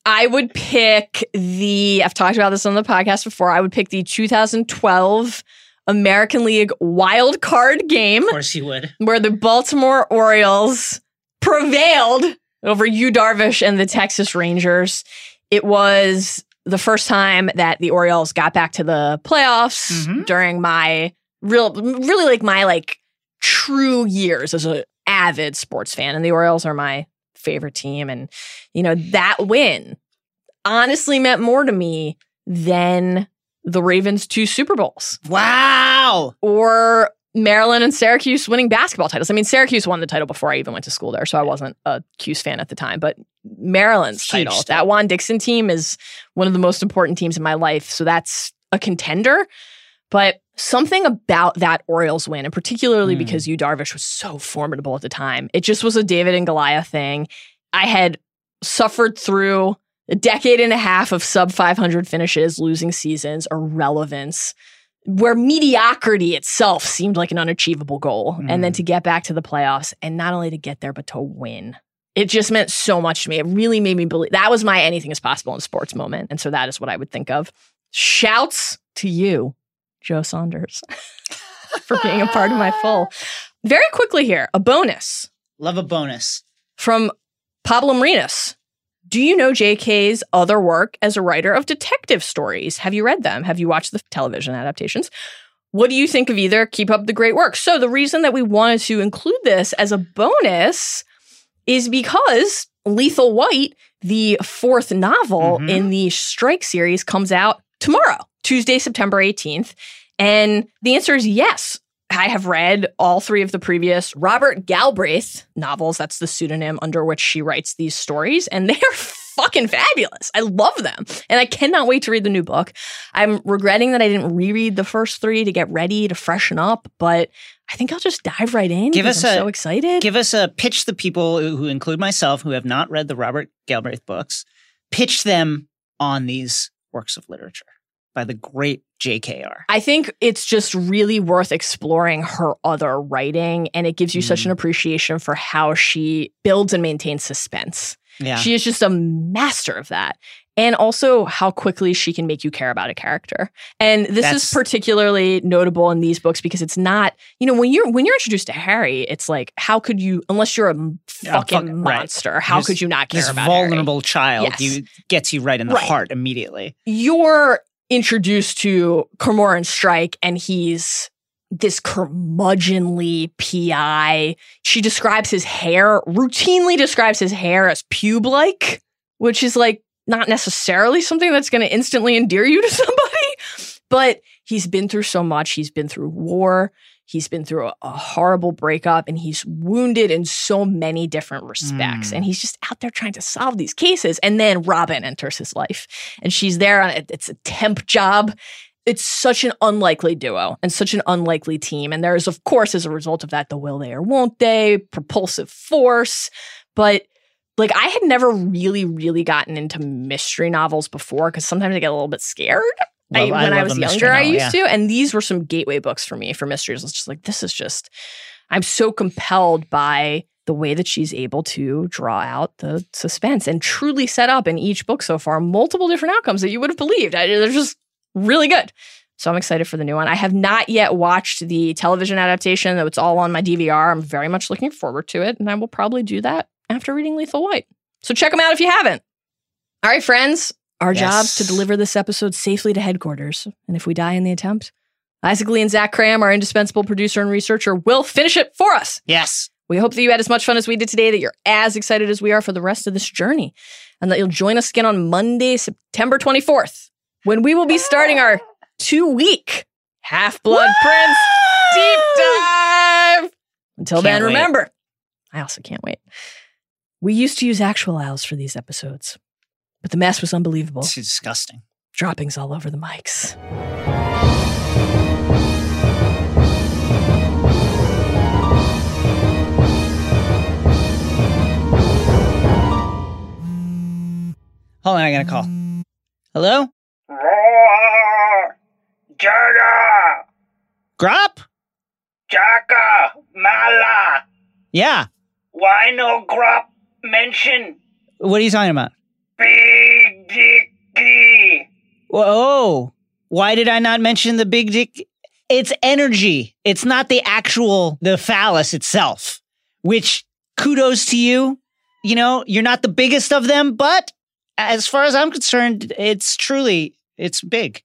I would pick the, I've talked about this on the podcast before. I would pick the 2012 American League wild card game Of course you would. where the Baltimore Orioles prevailed over Yu Darvish and the Texas Rangers. It was the first time that the Orioles got back to the playoffs Mhm. during my real, really like my like true years as an avid sports fan. And the Orioles are my favorite team. And, you know, that win honestly meant more to me than the Ravens' two Super Bowls Wow. or Maryland and Syracuse winning basketball titles. I mean, Syracuse won the title before I even went to school there, so I wasn't a Cuse fan at the time. But Maryland's Huge title, that Juan Dixon team, is one of the most important teams in my life. So that's a contender. But something about that Orioles win, and particularly Mm. because Yu Darvish was so formidable at the time, it just was a David and Goliath thing. I had suffered through a decade and a half of sub 500 finishes, losing seasons, irrelevance, where mediocrity itself seemed like an unachievable goal. And then Mm. to get back to the playoffs and not only to get there, but to win. It just meant so much to me. It really made me believe that was my anything is possible in sports moment. And so that is what I would think of. Shouts to you, Joe Saunders, for being a part of my full. Very quickly here, a bonus Love a bonus. from Pablo Marinas. Do you know JK's other work as a writer of detective stories? Have you read them? Have you watched the television adaptations? What do you think of either? Keep up the great work. So, the reason that we wanted to include this as a bonus is because Lethal White, the fourth novel Mhm. in the Strike series, comes out tomorrow, Tuesday, September 18th. And the answer is yes. I have read all three of the previous Robert Galbraith novels. That's the pseudonym under which she writes these stories, and they are fucking fabulous. I love them. And I cannot wait to read the new book. I'm regretting that I didn't reread the first three to get ready to freshen up, but I think I'll just dive right in. Give us I'm a- so excited. Give us a pitch the people who who include myself who have not read the Robert Galbraith books. Pitch them on these works of literature by the great JKR. I think it's just really worth exploring her other writing, and it gives you such Mm. an appreciation for how she builds and maintains suspense. Yeah. She is just a master of that. And also how quickly she can make you care about a character. And this That's- is particularly notable in these books because it's not, you know, when you're when you're introduced to Harry, it's like, how could you unless you're a fucking fuck- right. monster, how This- could you not care this about Harry? vulnerable child Yes. you gets you right in the Right. heart immediately. You're introduced to Cormoran Strike and he's this curmudgeonly PI. She describes his hair, routinely describes his hair as pube like, which is like not necessarily something that's going to instantly endear you to somebody. But he's been through so much. He's been through war. He's been through a, a horrible breakup and he's wounded in so many different respects. Mm. And he's just out there trying to solve these cases. And then Robin enters his life and she's there on it. It's a temp job. It's such an unlikely duo and such an unlikely team. And there's, of course, as a result of that, the will they or won't they, propulsive force. But like, I had never really, really gotten into mystery novels before because sometimes I get a little bit scared. I, Love- when I, love was younger, I novel, used to. And these were some gateway books for me for mysteries. It's just like, this is just, I'm so compelled by the way that she's able to draw out the suspense and truly set up in each book so far multiple different outcomes that you would have believed. I, they're just really good. So I'm excited for the new one. I have not yet watched the television adaptation, though it's all on my DVR. I'm very much looking forward to it, and I will probably do that after reading Lethal White. So check them out if you haven't. All right, friends. Our Yes. job to deliver this episode safely to headquarters. And if we die in the attempt, Isaac Lee and Zach Kram, our indispensable producer and researcher, will finish it for us. Yes. We hope that you had as much fun as we did today, that you're as excited as we are for the rest of this journey, and that you'll join us again on Monday, September 24th, when we will be starting our two week Half Blood Prince deep dive. Until Can't then, wait. remember, I also can't wait. We used to use actual owls for these episodes, but the mess was unbelievable. It's disgusting. Droppings all over the mics. Hold on, I got a call. Hello? Roar! Jaga! Grawp? Jaka! Mala! Yeah. Why no Grawp mention What are you talking about? Big Dicky? Whoa. Oh, why did I not mention the big dick? It's energy. It's not the actual, the phallus itself, which kudos to you. You know, you're not the biggest of them, but as far as I'm concerned, it's truly, it's big.